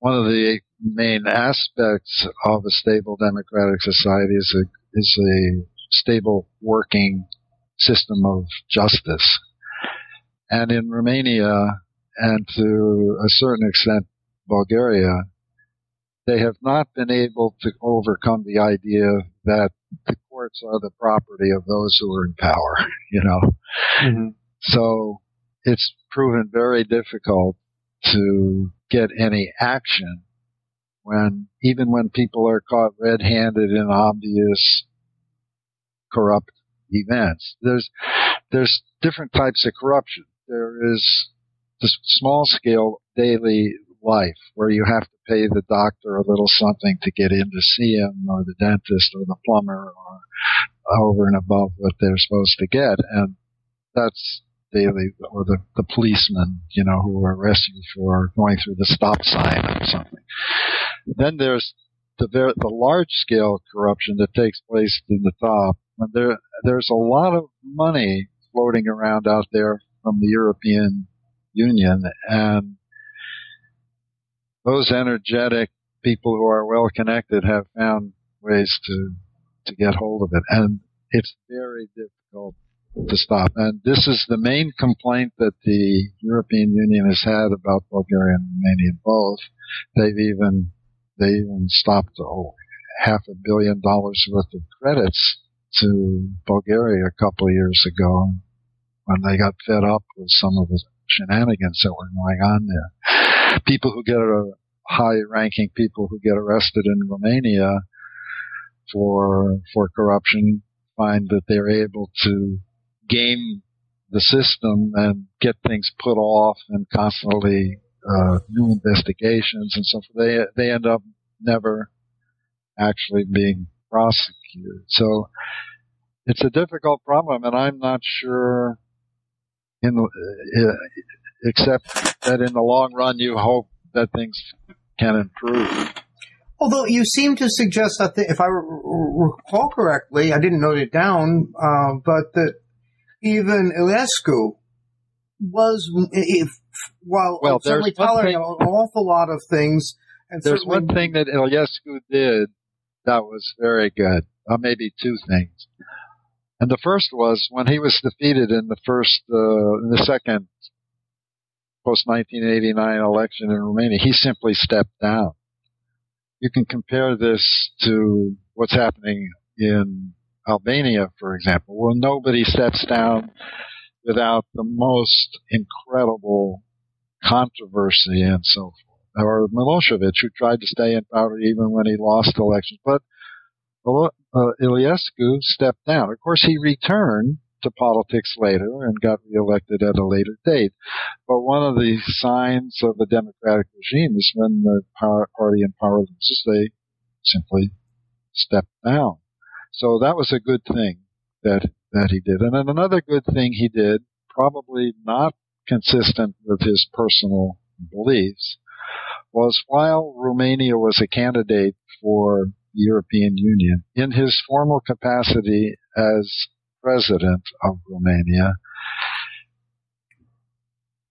one of the main aspects of a stable democratic society is a is a stable working system of justice. And in Romania and to a certain extent Bulgaria, they have not been able to overcome the idea that the courts are the property of those who are in power, you know. Mm-hmm. So it's proven very difficult to get any action when, even when people are caught red-handed in obvious corrupt events. There's, there's different types of corruption. There is the small scale daily life where you have to pay the doctor a little something to get in to see him or the dentist or the plumber or over and above what they're supposed to get. And that's daily or the, the policeman, you know, who arrest you for going through the stop sign or something. Then there's the, the large scale corruption that takes place in the top. And there, there's a lot of money floating around out there from the European Union and those energetic people who are well connected have found ways to to get hold of it, and it's very difficult to stop. And this is the main complaint that the European Union has had about Bulgaria and Romania both. They've even they even stopped oh, half a billion dollars worth of credits to Bulgaria a couple of years ago when they got fed up with some of the shenanigans that were going on there. People who get a high ranking people who get arrested in Romania for for corruption find that they're able to game the system and get things put off and constantly uh, new investigations and so forth. They they end up never actually being prosecuted. So it's a difficult problem, and I'm not sure. In uh, except that in the long run, you hope that things can improve. Although you seem to suggest that, the, if I recall correctly, I didn't note it down, uh, but that even Iliescu was, if, while well, certainly tolerating an awful lot of things, and there's one thing that Iliescu did that was very good. Uh, maybe two things. And the first was when he was defeated in the first, uh, in the second post 1989 election in Romania, he simply stepped down you can compare this to what's happening in Albania, for example, where nobody steps down without the most incredible controversy and so forth. Or Milosevic, who tried to stay in power even when he lost elections. But Uh, Iliescu stepped down. Of course, he returned to politics later and got reelected at a later date. But one of the signs of a democratic regime is when the party in power loses, they simply step down. So that was a good thing that that he did. And then another good thing he did, probably not consistent with his personal beliefs, was while Romania was a candidate for the European Union, in his formal capacity as president of Romania,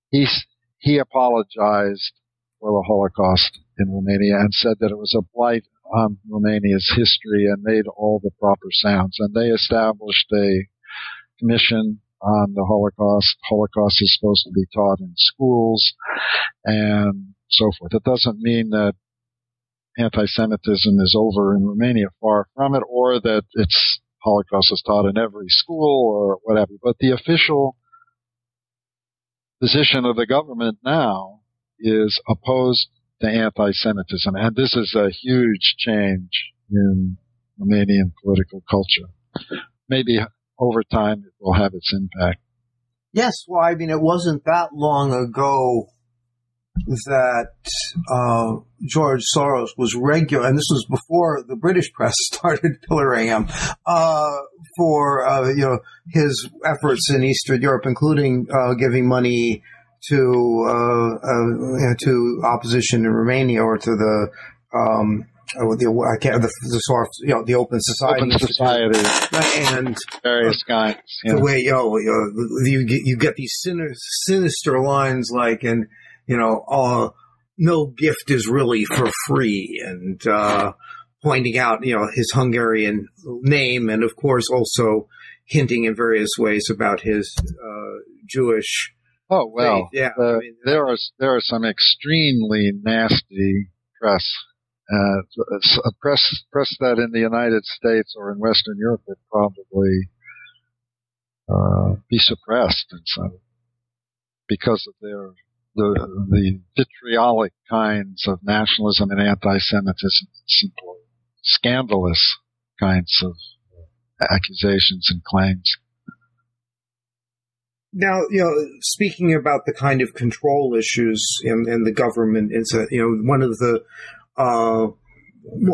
he, he apologized for the Holocaust in Romania and said that it was a blight on Romania's history and made all the proper sounds. And they established a commission on the Holocaust. Holocaust is supposed to be taught in schools and so forth. It doesn't mean that anti-Semitism is over in Romania, far from it, or that it's Holocaust is taught in every school or whatever. But the official position of the government now is opposed to anti-Semitism, and this is a huge change in Romanian political culture. Maybe over time it will have its impact. Yes, well, I mean, it wasn't that long ago that uh, George Soros was regular, and this was before the British press started pillorying him uh, for uh, you know his efforts in Eastern Europe, including uh, giving money to uh, uh, to opposition in Romania or to the um, the I can't the, the sort of you know the Open Society, Open Society, and various kinds. The way you know, you, get you get these sinister, sinister lines like and you know, uh, no gift is really for free, and uh, pointing out, you know, his Hungarian name, and of course also hinting in various ways about his uh, Jewish. Oh well, faith. yeah. Uh, I mean, there are there are some extremely nasty press. Uh, press press that in the United States or in Western Europe would probably uh, be suppressed in some because of their the the vitriolic kinds of nationalism and anti-Semitism, simple scandalous kinds of accusations and claims. Now, you know, speaking about the kind of control issues in, in the government, it's a, you know, one of the, uh,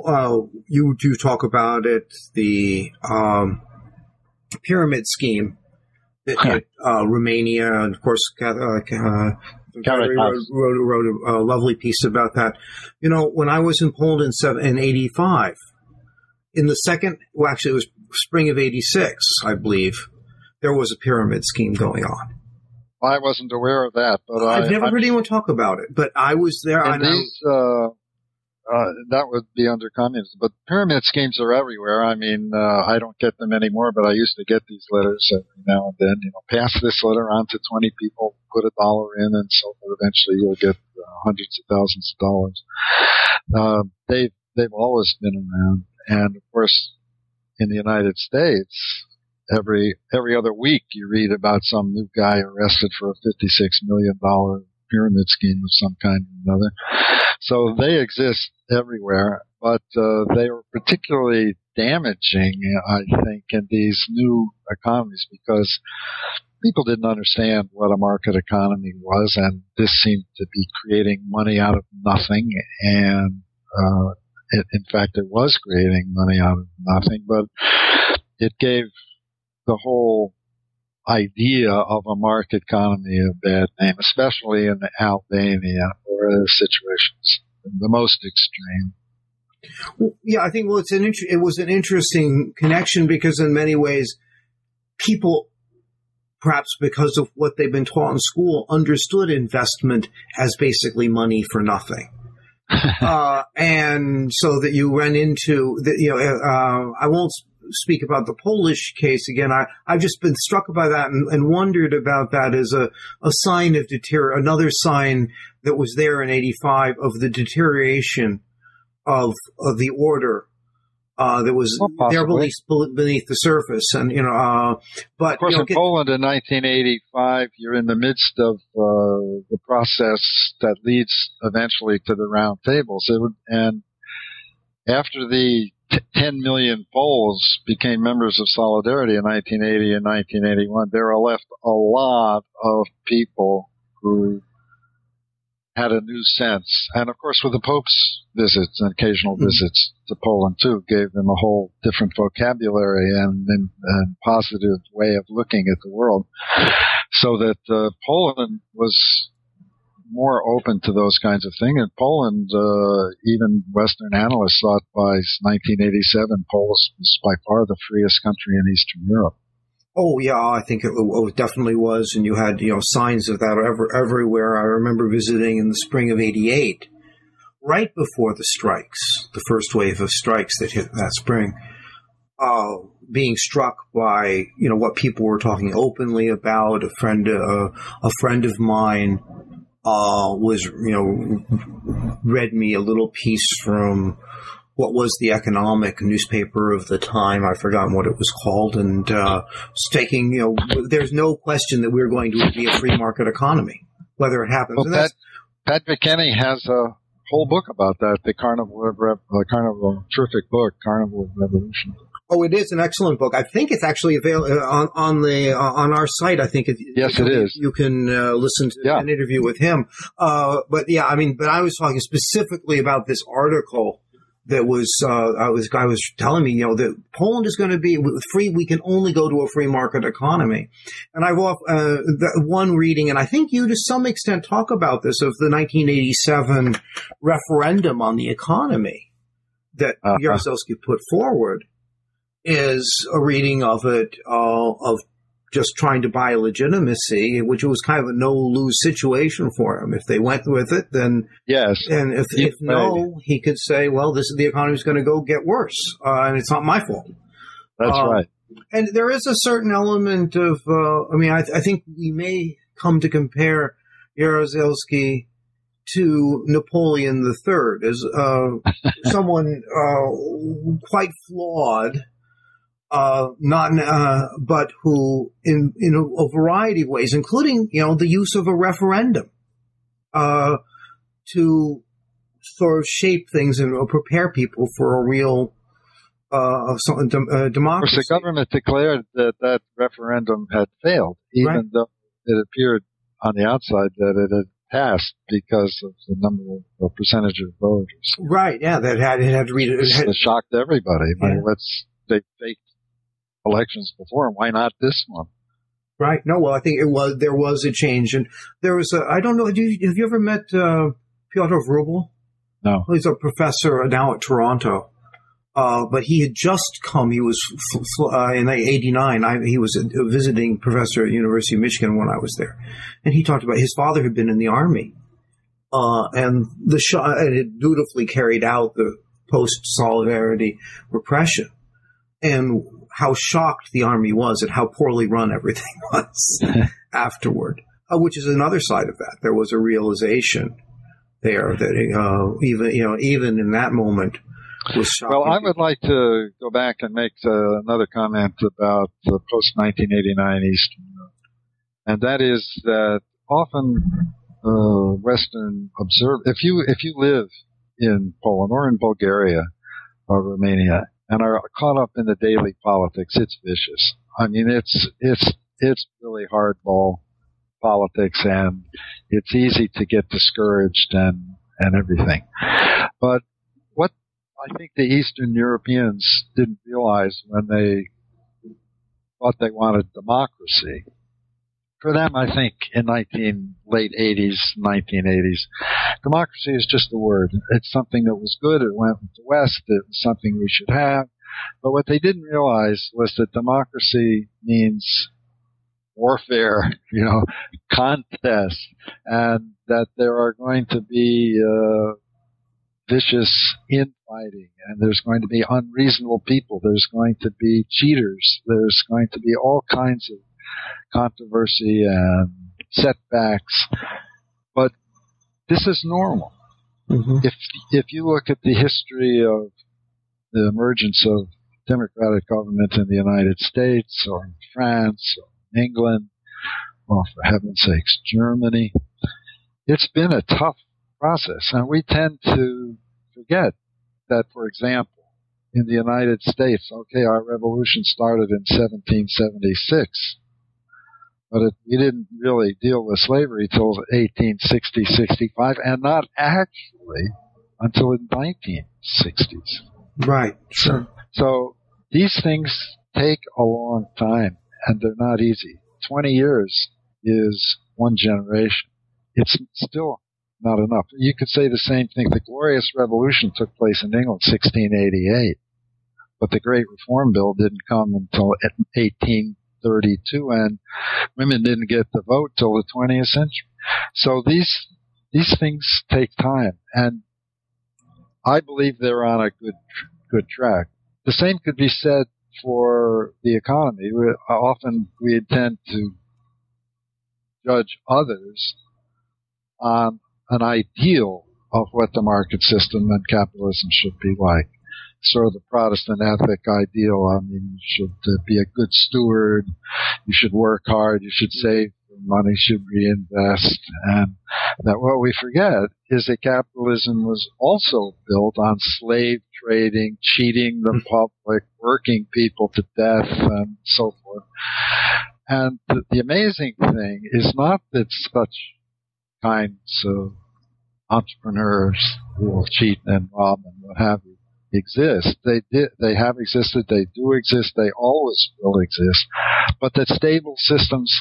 uh, you do talk about it, the um, pyramid scheme that uh, Romania, and of course, uh, Gary wrote, wrote, wrote a, a, lovely piece about that. You know, when I was in Poland in, seven, in 85, in the second, well, actually, it was spring of 86, I believe, there was a pyramid scheme going on. I wasn't aware of that, but I've I, never I, heard anyone talk about it. But I was there. And these, uh, uh, that would be under communism. But pyramid schemes are everywhere. I mean, uh, I don't get them anymore, but I used to get these letters every now and then. You know, pass this letter on to 20 people, put a dollar in, and so eventually you'll get uh, hundreds of thousands of dollars. Uh, they've they've always been around, and of course, in the United States, every every other week you read about some new guy arrested for a 56 million dollar pyramid scheme of some kind or another. So they exist everywhere, but uh, they are particularly damaging, I think, in these new economies because people didn't understand what a market economy was, and this seemed to be creating money out of nothing. And uh, it, in fact, it was creating money out of nothing, but it gave the whole idea of a market economy a bad name, especially in Albania or other situation's the most extreme. Well, yeah, I think well, it's an int- it was an interesting connection because in many ways, people, perhaps because of what they've been taught in school, understood investment as basically money for nothing. uh, and so that you run into that, you know, uh, I won't speak about the Polish case again. I, I've just been struck by that and, and wondered about that as a, a sign of deter, another sign that was there in 85 of the deterioration of, of the order uh, that was well, there beneath, beneath, the surface. And, you know, uh, but. Of course, you know, in Poland in 1985, you're in the midst of uh, the process that leads eventually to the round tables. Would, and after the t- 10 million Poles became members of Solidarity in 1980 and 1981, there are left a lot of people who had a new sense. And of course, with the Pope's visits and occasional mm-hmm. visits to Poland too, gave them a whole different vocabulary and, and, and positive way of looking at the world. So that uh, Poland was more open to those kinds of things. In Poland, uh, even Western analysts thought by 1987, Poland was by far the freest country in Eastern Europe. Oh yeah, I think it, it, definitely was, and you had you know signs of that ever, everywhere. I remember visiting in the spring of '88, right before the strikes, the first wave of strikes that hit that spring. Uh, being struck by you know what people were talking openly about. A friend, uh, a friend of mine, uh, was you know read me a little piece from what was the economic newspaper of the time. I've forgotten what it was called, and uh, staking, you know, there's no question that we're going to be a free market economy, whether it happens. Well, Pat, Padraic Kenney has a whole book about that. The Carnival, the Carnival, terrific book, Carnival of Revolution. Oh, it is an excellent book. I think it's actually available uh, on, on the uh, on our site. I think it, yes, it is. You can uh, listen to yeah. an interview with him. Uh, but yeah, I mean, but I was talking specifically about this article that was uh, I was guy was telling me, you know, that Poland is going to be free. We can only go to a free market economy. And I've off uh, one reading, and I think you to some extent talk about this of the 1987 referendum on the economy that uh-huh. Jaruzelski put forward is a reading of it uh, of just trying to buy legitimacy, which was kind of a no lose situation for him. If they went with it, then yes, and if, if no, he could say, "Well, this is the economy's going to go get worse, uh, and it's not my fault." That's uh, right. And there is a certain element of, uh, I mean, I, I, think we may come to compare Jaruzelski to Napoleon III as uh, someone uh, quite flawed uh, not, uh, but who, in in a, a, variety of ways, including you know the use of a referendum, uh, to sort of shape things and prepare people for a real uh, uh, democracy. Of course, the government declared that that referendum had failed, even right. though it appeared on the outside that it had passed because of the number of percentage of voters. Right. Yeah, that had it had to read it. It, had, shocked everybody. Yeah. Let's they faked elections before, and why not this one? Right. No. Well, I think it was there was a change, and there was a. I don't know. Have you, have you ever met uh, Piotr Wróbel? No. He's a professor now at Toronto. Uh, but he had just come. He was uh, in '89. he was a, visiting professor at University of Michigan when I was there, and he talked about his father had been in the army, uh, and the Shah had dutifully carried out the post Solidarity repression, and how shocked the army was at how poorly run everything was afterward, uh, which is another side of that. There was a realization there that uh, even you know even in that moment was shocking. Well, I would like to go back and make uh, another comment about the post 1989 Eastern Europe, and that is that often uh, Western observe if you if you live in Poland or in Bulgaria or Romania and are caught up in the daily politics, it's vicious. I mean, it's it's it's really hardball politics, and it's easy to get discouraged and and everything. But what I think the Eastern Europeans didn't realize when they thought they wanted democracy for them, I think in 19 late 80s, 1980s, democracy is just a word. It's something that was good. It went with the West. It was something we should have. But what they didn't realize was that democracy means warfare, you know, contest, and that there are going to be uh, vicious infighting, and there's going to be unreasonable people. There's going to be cheaters. There's going to be all kinds of controversy and setbacks. But this is normal. Mm-hmm. If if you look at the history of the emergence of democratic government in the United States or in France or in England or for heaven's sakes Germany, it's been a tough process, and we tend to forget that, for example, in the United States, okay, our revolution started in 1776 but it, we didn't really deal with slavery till 1860, 65, and not actually until the 1960s. Right. Sure. So, so these things take a long time, and they're not easy. 20 years is one generation. It's still not enough. You could say the same thing. The Glorious Revolution took place in England 1688, but the Great Reform Bill didn't come until 18 32 and women didn't get the vote till the 20th century. So these, these things take time and I believe they're on a good, good track. The same could be said for the economy. We, often we tend to judge others on an ideal of what the market system and capitalism should be like. Sort of the Protestant ethic ideal. I mean, you should uh, be a good steward. You should work hard. You should save money, should reinvest. And that what we forget is that capitalism was also built on slave trading, cheating the mm-hmm. public, working people to death, and so forth. And the, the amazing thing is not that such kinds of entrepreneurs will cheat and rob and what have you exist. They did, they have existed, they do exist, they always will exist, but that stable systems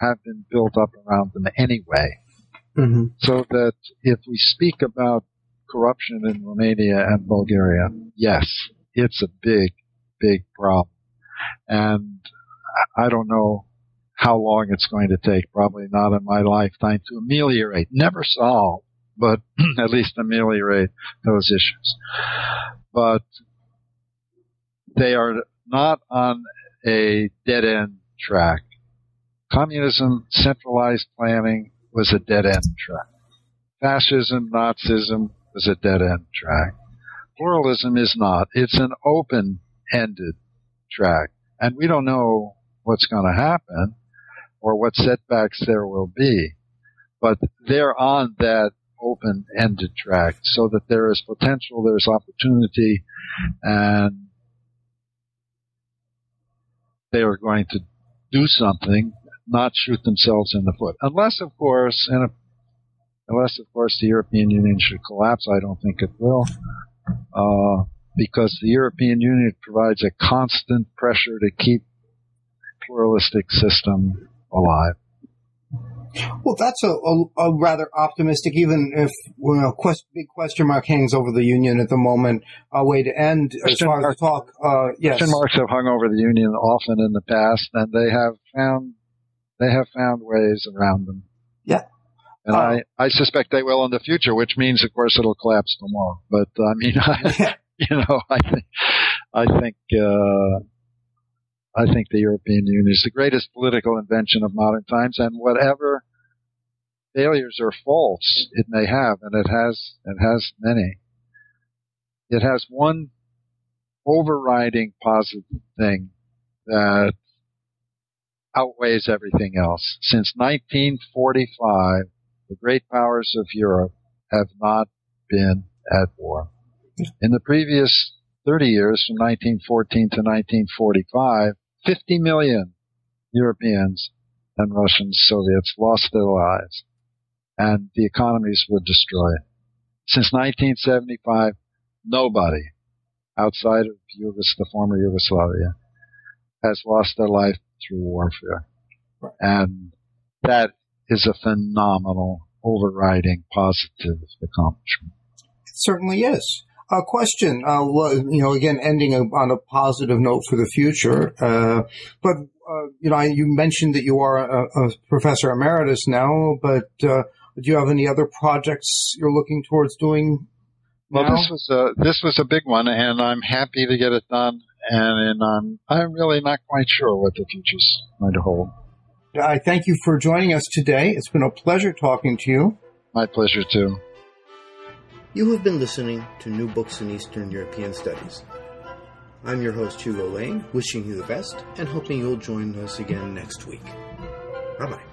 have been built up around them anyway. Mm-hmm. So that if we speak about corruption in Romania and Bulgaria, yes, it's a big, big problem. And I don't know how long it's going to take, probably not in my lifetime, to ameliorate, never solve, but at least ameliorate those issues. But they are not on a dead end track. Communism, centralized planning was a dead end track. Fascism, Nazism was a dead end track. Pluralism is not. It's an open ended track. And we don't know what's going to happen or what setbacks there will be. But they're on that open ended track so that there is potential, there's opportunity, and they are going to do something not shoot themselves in the foot. Unless, of course, and unless, of course, the European Union should collapse, I don't think it will, uh, because the European Union provides a constant pressure to keep pluralistic system alive. Well, that's a, a, a, rather optimistic, even if you know, quest, big question mark hangs over the union at the moment. A way to end question as far mark, as the talk. Uh, yes, question marks have hung over the union often in the past, and they have found they have found ways around them. Yeah. And I, I suspect they will in the future, which means, of course, it'll collapse tomorrow. But I mean, I, you know, I think, I think, uh, I think the European Union is the greatest political invention of modern times, and whatever failures or faults it may have, and it has, it has many. It has one overriding positive thing that outweighs everything else. Since 1945, the great powers of Europe have not been at war. In the previous 30 years, from 1914 to 1945, 50 million Europeans and Russians, Soviets lost their lives, and the economies were destroyed. Since 1975, nobody outside of Yugos- the former Yugoslavia has lost their life through warfare. And that is a phenomenal overriding positive accomplishment. It certainly is. A question, uh, you know, again, ending on a positive note for the future. Uh, but, uh, you know, you mentioned that you are a, a professor emeritus now, but uh, do you have any other projects you're looking towards doing well, this was a this was a big one, and I'm happy to get it done and, and I'm I'm really not quite sure what the future's going to hold. I thank you for joining us today. It's been a pleasure talking to you. My pleasure too. You have been listening to New Books in Eastern European Studies. I'm your host Hugo Lane, wishing you the best and hoping you'll join us again next week. Bye bye.